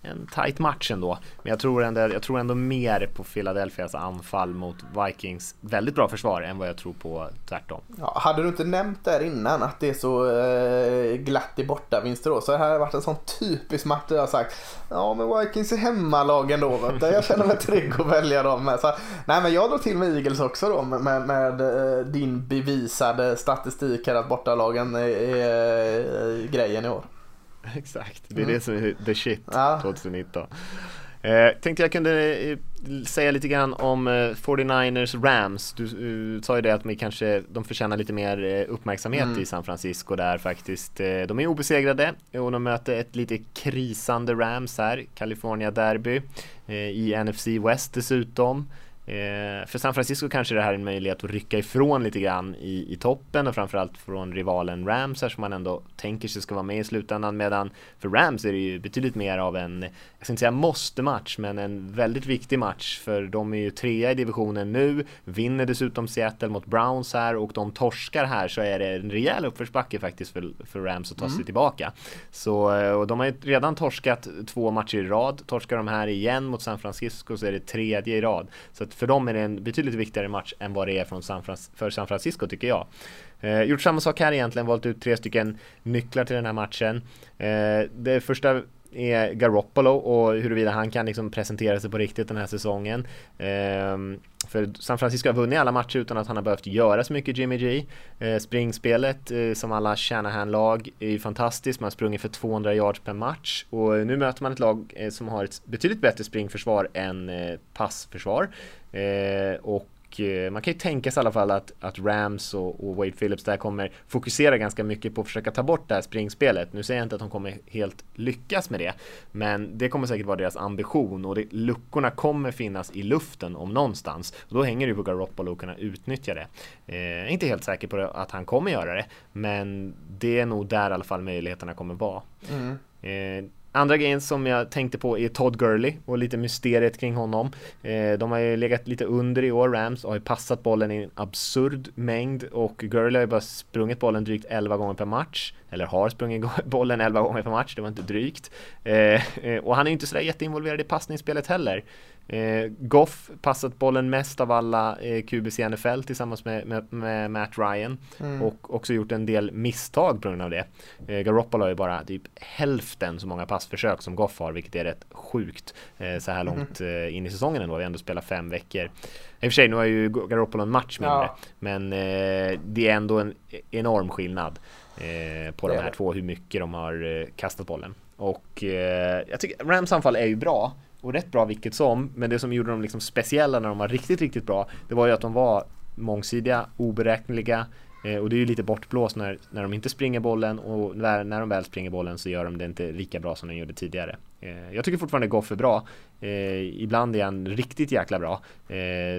en tight match ändå. Men jag tror, ändå, jag tror ändå mer på Philadelphias anfall mot Vikings väldigt bra försvar än vad jag tror på tvärtom. Ja, hade du inte nämnt där innan att det är så eh, glatt i bortavinster då så det här har varit en sån typisk match där jag har sagt ja men Vikings är hemmalagen då vet du. Jag känner mig trygg att välja dem med. Så, nej men jag drar till med Eagles också då med, med, med eh, din bevisade statistik här att bortalagen är, är, eh, grejen i år. Exakt, det är mm. det som är the shit ja. 2019. Eh, tänkte jag kunde eh, säga lite grann om eh, 49ers Rams. Du, du sa ju det att de kanske de förtjänar lite mer eh, uppmärksamhet mm. i San Francisco där faktiskt. Eh, de är obesegrade och de möter ett lite krisande Rams här, California Derby eh, i NFC West dessutom. Eh, för San Francisco kanske det här är en möjlighet att rycka ifrån lite grann i, i toppen och framförallt från rivalen Rams här som man ändå tänker sig ska vara med i slutändan medan för Rams är det ju betydligt mer av en, jag ska inte säga måste-match men en väldigt viktig match för de är ju trea i divisionen nu, vinner dessutom Seattle mot Browns här och de torskar här så är det en rejäl uppförsbacke faktiskt för, för Rams att ta sig mm. tillbaka. Så, eh, och de har ju redan torskat två matcher i rad, torskar de här igen mot San Francisco så är det tredje i rad. Så för dem är det en betydligt viktigare match än vad det är från San för San Francisco tycker jag. Eh, gjort samma sak här egentligen, valt ut tre stycken nycklar till den här matchen. Eh, det första är Garoppolo och huruvida han kan liksom presentera sig på riktigt den här säsongen. Eh, för San Francisco har vunnit alla matcher utan att han har behövt göra så mycket Jimmy G. Eh, springspelet eh, som alla Shanahan-lag är ju fantastiskt. Man har sprungit för 200 yards per match och nu möter man ett lag eh, som har ett betydligt bättre springförsvar än eh, passförsvar. Eh, och Eh, man kan ju tänka sig i alla fall att, att Rams och, och, Wade Phillips där kommer fokusera ganska mycket på att försöka ta bort det här springspelet. Nu säger jag inte att de kommer helt lyckas med det, men det kommer säkert vara deras ambition och det, luckorna kommer finnas i luften om någonstans. Och då hänger det på Garoppolo att kunna utnyttja det. Eh, inte helt säker på att han kommer göra det, men det är nog där i alla fall möjligheterna kommer vara. Mm. Eh, Andra grejen som jag tänkte på är Todd Gurley och lite mysteriet kring honom. Eh, de har ju legat lite under i år, Rams, och har ju passat bollen i en absurd mängd och Gurley har ju bara sprungit bollen drygt 11 gånger per match. Eller har sprungit bollen 11 gånger per match, det var inte drygt. Eh, eh och han är ju inte sådär jätteinvolverad i passningsspelet heller. Eh, Goff passat bollen mest av alla eh, QBs i NFL tillsammans med, med, med Matt Ryan mm. och också gjort en del misstag på grund av det. Eh, Garoppolo har ju bara typ hälften så många passförsök som Goff har, vilket är rätt sjukt eh, så här långt mm. in i säsongen ändå. Vi har ändå spelat fem veckor. I och för sig, nu har ju Garoppolo en match mindre, ja. men eh, det är ändå en enorm skillnad eh, på de här två, hur mycket de har kastat bollen. Och jag tycker Rams anfall är ju bra och rätt bra vilket som, men det som gjorde dem liksom speciella när de var riktigt, riktigt bra, det var ju att de var mångsidiga, oberäkneliga eh, och det är ju lite bortblåst när, när de inte springer bollen och när, när de väl springer bollen så gör de det inte lika bra som de gjorde tidigare. Eh, jag tycker fortfarande Goff är bra. Eh, ibland är han riktigt jäkla bra.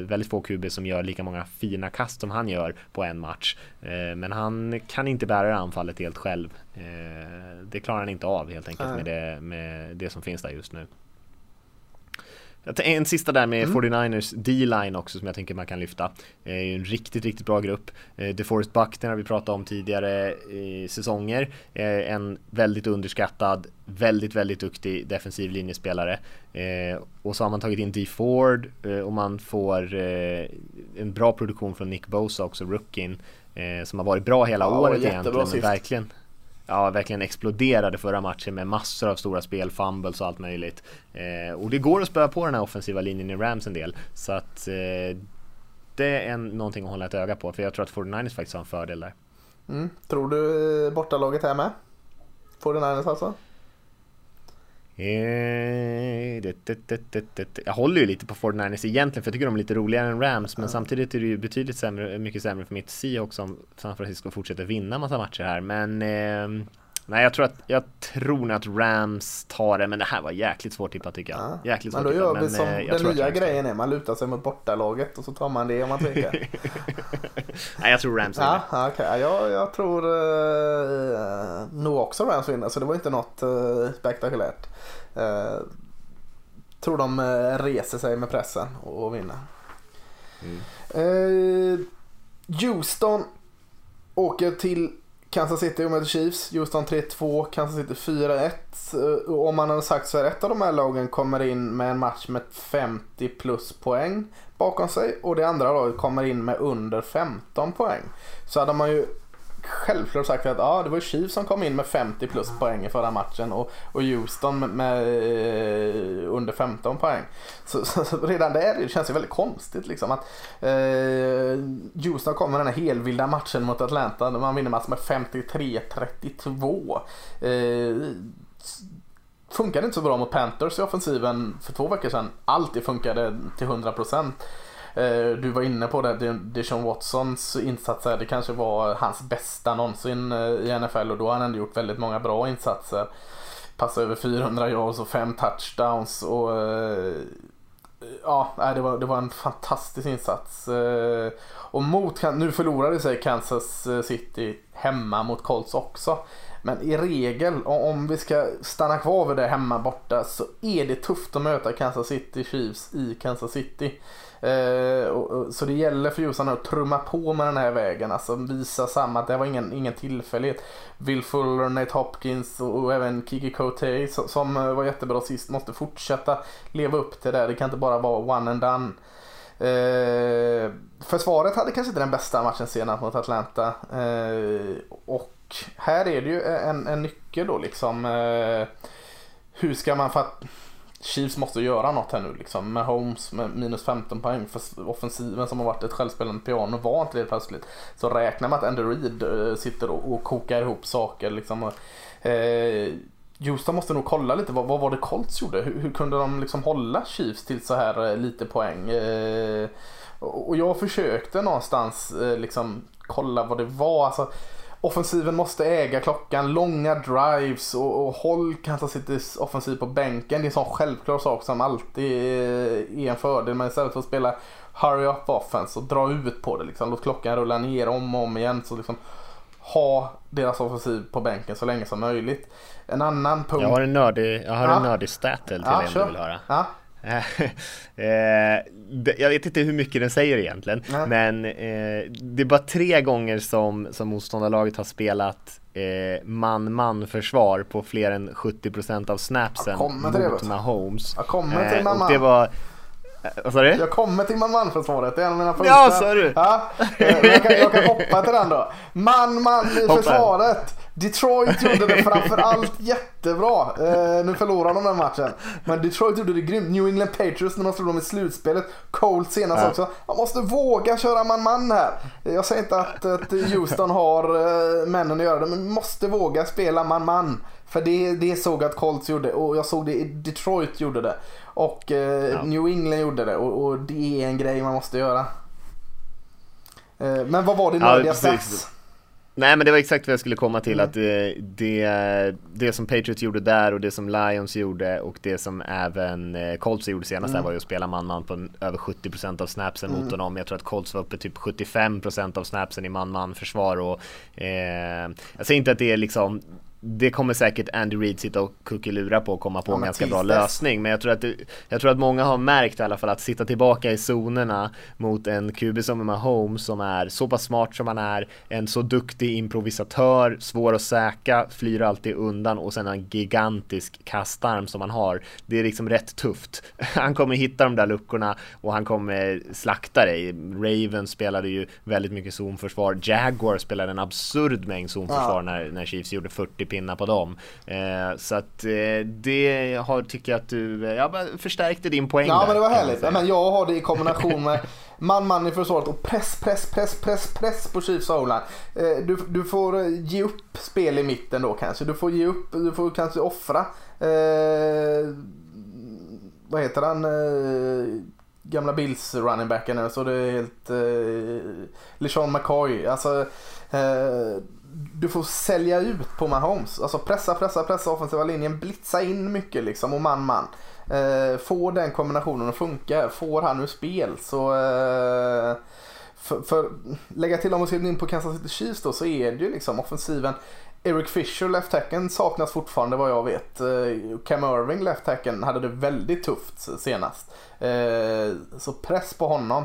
Väldigt få QB som gör lika många fina kast som han gör på en match. Men han kan inte bära det anfallet helt själv. Det klarar han inte av helt enkelt med det, med det som finns där just nu. En sista där med mm. 49ers D-line också som jag tänker man kan lyfta. Det är ju en riktigt, riktigt bra grupp. Eh, DeForest Buckner har vi pratat om tidigare säsonger. Eh, en väldigt underskattad, väldigt, väldigt duktig defensiv linjespelare. Eh, och så har man tagit in D Ford och man får en bra produktion från Nick Bosa också, rookien. Som har varit bra hela ja, året egentligen. Men verkligen ja, verkligen exploderade förra matchen med massor av stora spel, fumbles och allt möjligt. Eh, och det går att spöa på den här offensiva linjen i Rams en del. Så att eh, det är en, någonting att hålla ett öga på, för jag tror att 49ers faktiskt har en fördel där. Mm. Tror du eh, bortalaget är med? 49ers alltså? Eh, det, det, det, jag håller ju lite på 49ers egentligen för jag tycker de är lite roligare än Rams men mm. samtidigt är det ju betydligt sämre, mycket sämre för mitt Seahawks om San Francisco fortsätter vinna massa matcher här men eh, Nej jag tror att jag tror att Rams tar det men det här var jäkligt svårt tippat tycker jag. Ja. Jäkligt svårt men då gör vi som eh, den nya grejen är man lutar sig mot bortalaget och så tar man det om man tvekar. Nej jag tror Rams vinner. Ja, okay. jag, jag tror uh, nog också Rams vinner så det var inte något uh, spektakulärt. Uh, tror de uh, reser sig med pressen och, och vinner. Mm. Uh, Houston åker till Kansas City möter Chiefs, Houston 3-2, Kansas City 4-1. Eh, om man hade sagt så här, ett av de här lagen kommer in med en match med 50 plus poäng bakom sig och det andra laget kommer in med under 15 poäng. Så hade man ju självklart sagt att ja, det var Chiefs som kom in med 50 plus poäng i förra matchen och, och Houston med, med eh, under 15 poäng. Så, så, så redan där det känns det väldigt konstigt liksom att eh, Houston kommer den här helvilda matchen mot Atlanta där man vinner matchen med 53-32. Eh, funkade inte så bra mot Panthers i offensiven för två veckor sedan. Alltid funkade till 100%. Eh, Eh, du var inne på det, Deshaun Watsons insatser, det kanske var hans bästa någonsin eh, i NFL och då har han ändå gjort väldigt många bra insatser. Passa över 400 yards och fem touchdowns och eh, ja, det var, det var en fantastisk insats. Eh, Och mot, nu förlorade sig Kansas eh, City hemma mot Colts också. Men i regel, om vi ska stanna kvar vid det hemma borta så är det tufft att möta Kansas City Chiefs i Kansas City. Eh, och, och, så det gäller för Houston att trumma på med den här vägen. Alltså visa samma att det var ingen, ingen tillfällighet. Will Fuller, Nate Hopkins och, och även Kiki Cote som, som var jättebra sist måste fortsätta leva upp till det. Det kan inte bara vara one and done. Eh, försvaret hade kanske inte den bästa matchen senast mot Atlanta. Eh, och här är det ju en, en nyckel då liksom. Eh, hur ska man för att Chiefs måste göra något här nu liksom. Med Holmes med minus 15 poäng för offensiven som har varit ett självspelande piano var inte det plötsligt. Så räknar man att Andy Reid eh, sitter och, och kokar ihop saker liksom. Och, eh, Houston måste nog kolla lite vad, vad var det Colts gjorde? Hur, hur kunde de liksom hålla Chiefs till så här eh, lite poäng? Eh, och och jag försökte någonstans eh, liksom kolla vad det var. Alltså, offensiven måste äga klockan, långa drives och, och håll Kansas Citys offensiv på bänken. Det är en sån självklar sak som alltid är en fördel. Men istället för att spela hurry up offense och dra ut på det liksom. Låt klockan rulla ner om och om igen. Så liksom ha deras offensiv på bänken så länge som möjligt. En annan punkt. Jag har en nördig, jag har Ja. en nördig stat till Ja, kör. du vill höra. Ja. Eh, det- jag vet inte hur mycket den säger egentligen, Nej. men eh, det är bara tre gånger som, som motståndarlaget har spelat eh, man-man försvar på fler än 70% av snapsen mot. Mahomes. Jag kommer till man-man. det var, eh, vad sa du? Jag kommer till man-man-försvaret, det är en av mina punkter. Ja, sa du? Ja, eh, jag, kan, jag kan hoppa till den då. Man-man i försvaret. Detroit gjorde det framförallt jättebra. Eh, nu förlorade de den matchen. Men Detroit gjorde det grymt. New England Patriots när de slog dem i slutspelet. Colts senast Ja. också. Man måste våga köra man-man här. Jag säger inte att, att Houston har eh, männen att göra det, men måste våga spela man-man. För det, det såg jag att Colts gjorde och jag såg det i Detroit gjorde det. Och eh, Ja. New England gjorde det och, och det är en grej man måste göra. Eh, men vad var det Ja, nördiga precis. stats? Nej men det var exakt vad jag skulle komma till Mm. att det, det, det som Patriots gjorde där och det som Lions gjorde och det som även eh, Colts gjorde senast Mm. där var ju att spela man-man på över 70% av snapsen mot honom. Jag tror att Colts var uppe typ 75% av snapsen i man-man försvar och eh, jag säger inte att det är liksom det kommer säkert Andy Reid sitta och kuckelura på och komma på Ja, en ganska bra lösning. Men jag tror, att det, jag tror att många har märkt i alla fall att sitta tillbaka i zonerna mot en QB som Mahomes som är så pass smart som han är, en så duktig improvisatör, svår att säkra, flyr alltid undan och sen en gigantisk kastarm som han har. Det är liksom rätt tufft. Han kommer hitta de där luckorna och han kommer slakta dig. Ravens spelade ju väldigt mycket zonförsvar. Jaguar spelade en absurd mängd zonförsvar Ja. när, när Chiefs gjorde 40 pinnar på dem. Eh, så att eh, det har, tycker jag att du, eh, ja, förstärkte din poäng Ja där, men det var man härligt. säga. Men jag har det i kombination med man-man i försvaret och press, press, press, press, press på Chiefs o-line. Eh, Du, du får eh, ge upp spel i mitten då kanske. Du får ge upp, du får kanske offra. Vad heter han? Eh, gamla Bills running backen så det är helt... Eh, LeSean McCoy. Alltså, eh, du får sälja ut på Mahomes. Alltså pressa, pressa, pressa offensiva linjen. Blitza in mycket liksom och man-man. Eh, får den kombinationen att funka. Får han ur spel så... Eh, för, för lägga till om vi ska gå in på Kansas City Chiefs då så är det ju liksom offensiven. Eric Fisher, left tacken saknas fortfarande vad jag vet. Eh, Cam Irving, left tacken hade det väldigt tufft senast. Eh, så press på honom.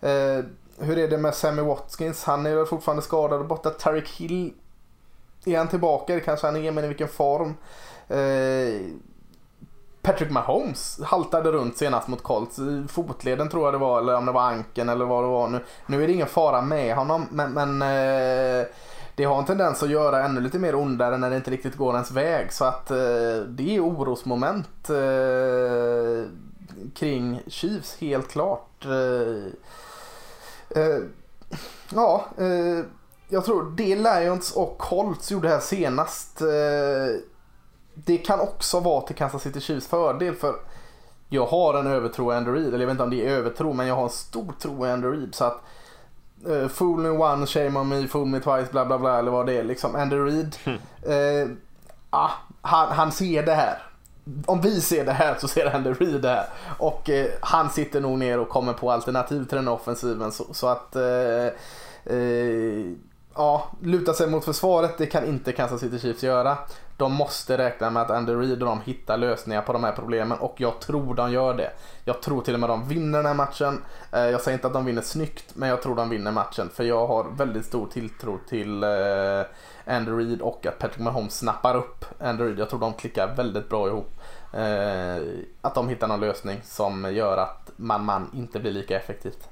Eh, hur är det med Sammy Watkins? Han är väl fortfarande skadad och borta. Tarek Hill är han tillbaka? Det kanske han är, men i vilken form? Eh, Patrick Mahomes haltade runt senast mot Colts. Fotleden tror jag det var, eller om det var anken eller vad det var. Nu, nu är det ingen fara med honom, men, men eh, det har en tendens att göra ännu lite mer ondare när det inte riktigt går ens väg. Så att eh, det är orosmoment eh, kring Chiefs, helt klart. Eh, Eh, eh, ja, eh, jag tror det Lions och Colts gjorde här senast det kan också vara till Kansas City Chiefs fördel för jag har en övertro i Andy Reid, eller jag vet inte om det är övertro men jag har en stor tro i Andy Reid så att uh, Fool me one, shame on me, fool me twice, bla bla bla eller vad det är liksom. Andy Reid, mm. uh, ah, han, han ser det här. Om vi ser det här så ser Andy Reid det här. Och eh, han sitter nog ner och kommer på alternativ till den offensiven så, så att eh, eh, ja, luta sig mot försvaret, det kan inte Kansas City Chiefs göra. De måste räkna med att Andy Reid och de hittar lösningar på de här problemen och jag tror de gör det. Jag tror till och med de vinner den här matchen. Eh, jag säger inte att de vinner snyggt, men jag tror de vinner matchen för jag har väldigt stor tilltro till eh, Andy Reid och att Patrick Mahomes snappar upp Andy Reid. Jag tror de klickar väldigt bra ihop. Eh, att de hittar någon lösning som gör att man-man inte blir lika effektivt.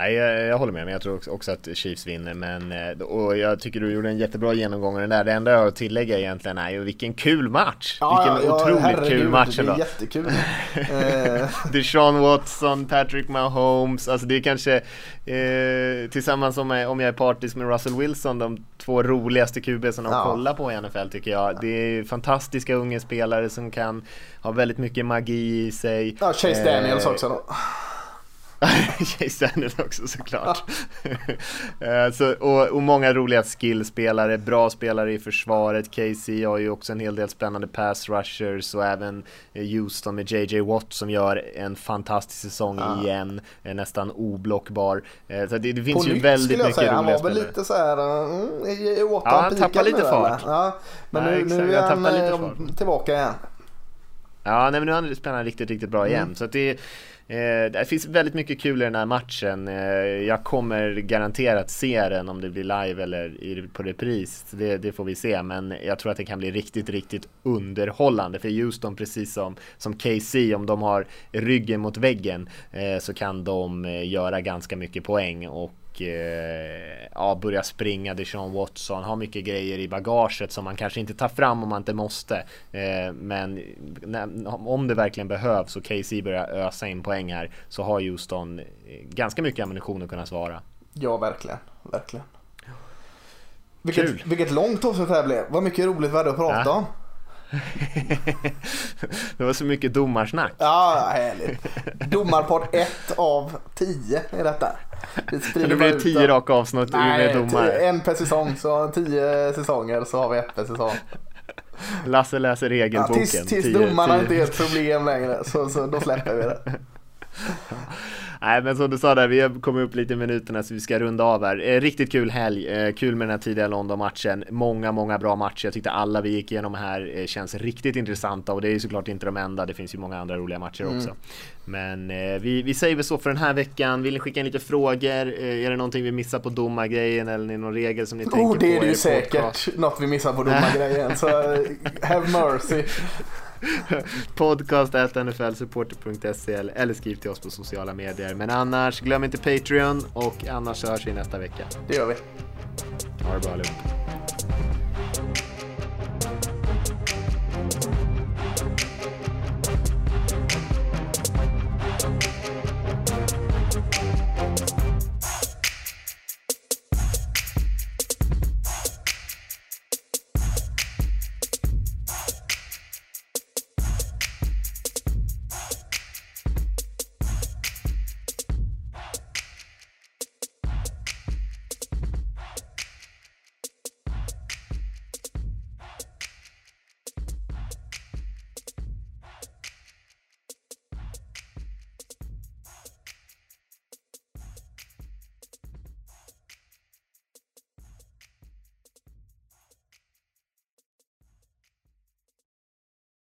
Nej, jag, jag, håller med, men jag tror också att Chiefs vinner. Men, eh, och jag tycker du gjorde en jättebra genomgång av den där. Det enda jag har att tillägga egentligen är ju vilken kul match! Ja, vilken ja, otroligt herregud, kul match ändå! Det är jättekul! Eh. Deshaun Watson, Patrick Mahomes, alltså det är kanske eh, tillsammans om jag, om jag är partisk med Russell Wilson, de två roligaste QB som de ja. kollar på i NFL tycker jag. Det är fantastiska unga spelare som kan ha väldigt mycket magi i sig. Ja, Chase Daniels också då. Chase Daniel också såklart. Eh, så, och, och, många roliga skillspelare, bra spelare i försvaret. Casey har ju också en hel del spännande pass rushers och även eh, Houston med JJ Watt som gör en fantastisk säsong ja. igen. Nästan oblockbar. Eh, så det, det finns På ju väldigt mycket roliga spelare. Han var väl lite så här, mm, Watt ja, han tappar lite fart. Ja, men nu, nu är han tillbaka igen. Ja, nej, men nu är han spelar riktigt, riktigt bra igen. Mm. Så det Eh, Eh, det finns väldigt mycket kul i den här matchen. Eh, jag kommer garanterat se den om det blir live eller på repris. Det, det, får vi se, men jag tror att det kan bli riktigt, riktigt underhållande. För Houston, precis som, som KC, om de har ryggen mot väggen eh, så kan de göra ganska mycket poäng och eh, ja, börja springa Deshaun Watson, har mycket grejer i bagaget som man kanske inte tar fram om man inte måste. Eh, men när, om det verkligen behövs och KC börjar ösa in poäng här så har Houston eh, ganska mycket ammunition att kunna svara. Ja, verkligen, verkligen. Vilket, Kul. vilket långt avsnitt det här blev. Vad mycket roligt vi hade att prata ja. det var så mycket domarsnack. Ja, härligt. Domarpodd 1 av 10 är detta. Det, det blir 10 raka avsnitt med domare. En per säsong, så 10 säsonger så har vi ett per säsong. Lasse läser regelboken. Ja, tills tills domarna inte är ett problem längre så, så då släpper vi det. Nej men som du sa där, vi har kommit upp lite i minuterna så vi ska runda av här. Eh, riktigt kul helg, eh, kul med den här tidiga London-matchen. Många, många bra matcher. Jag tyckte alla vi gick igenom här eh, känns riktigt intressanta och det är ju såklart inte de enda. Det finns ju många andra roliga matcher mm. också. Men vi, vi säger väl så för den här veckan. Vill ni skicka in lite frågor? Är det någonting vi missar på domargrejen eller är det någon regel som ni oh, tänker på? det är det ju säkert. Något vi missar på domargrejen. så have mercy. Podcast nflsupporter.se eller skriv till oss på sociala medier. Men annars, glöm inte Patreon och annars hörs vi nästa vecka. Det gör vi. Ha det bra allihop.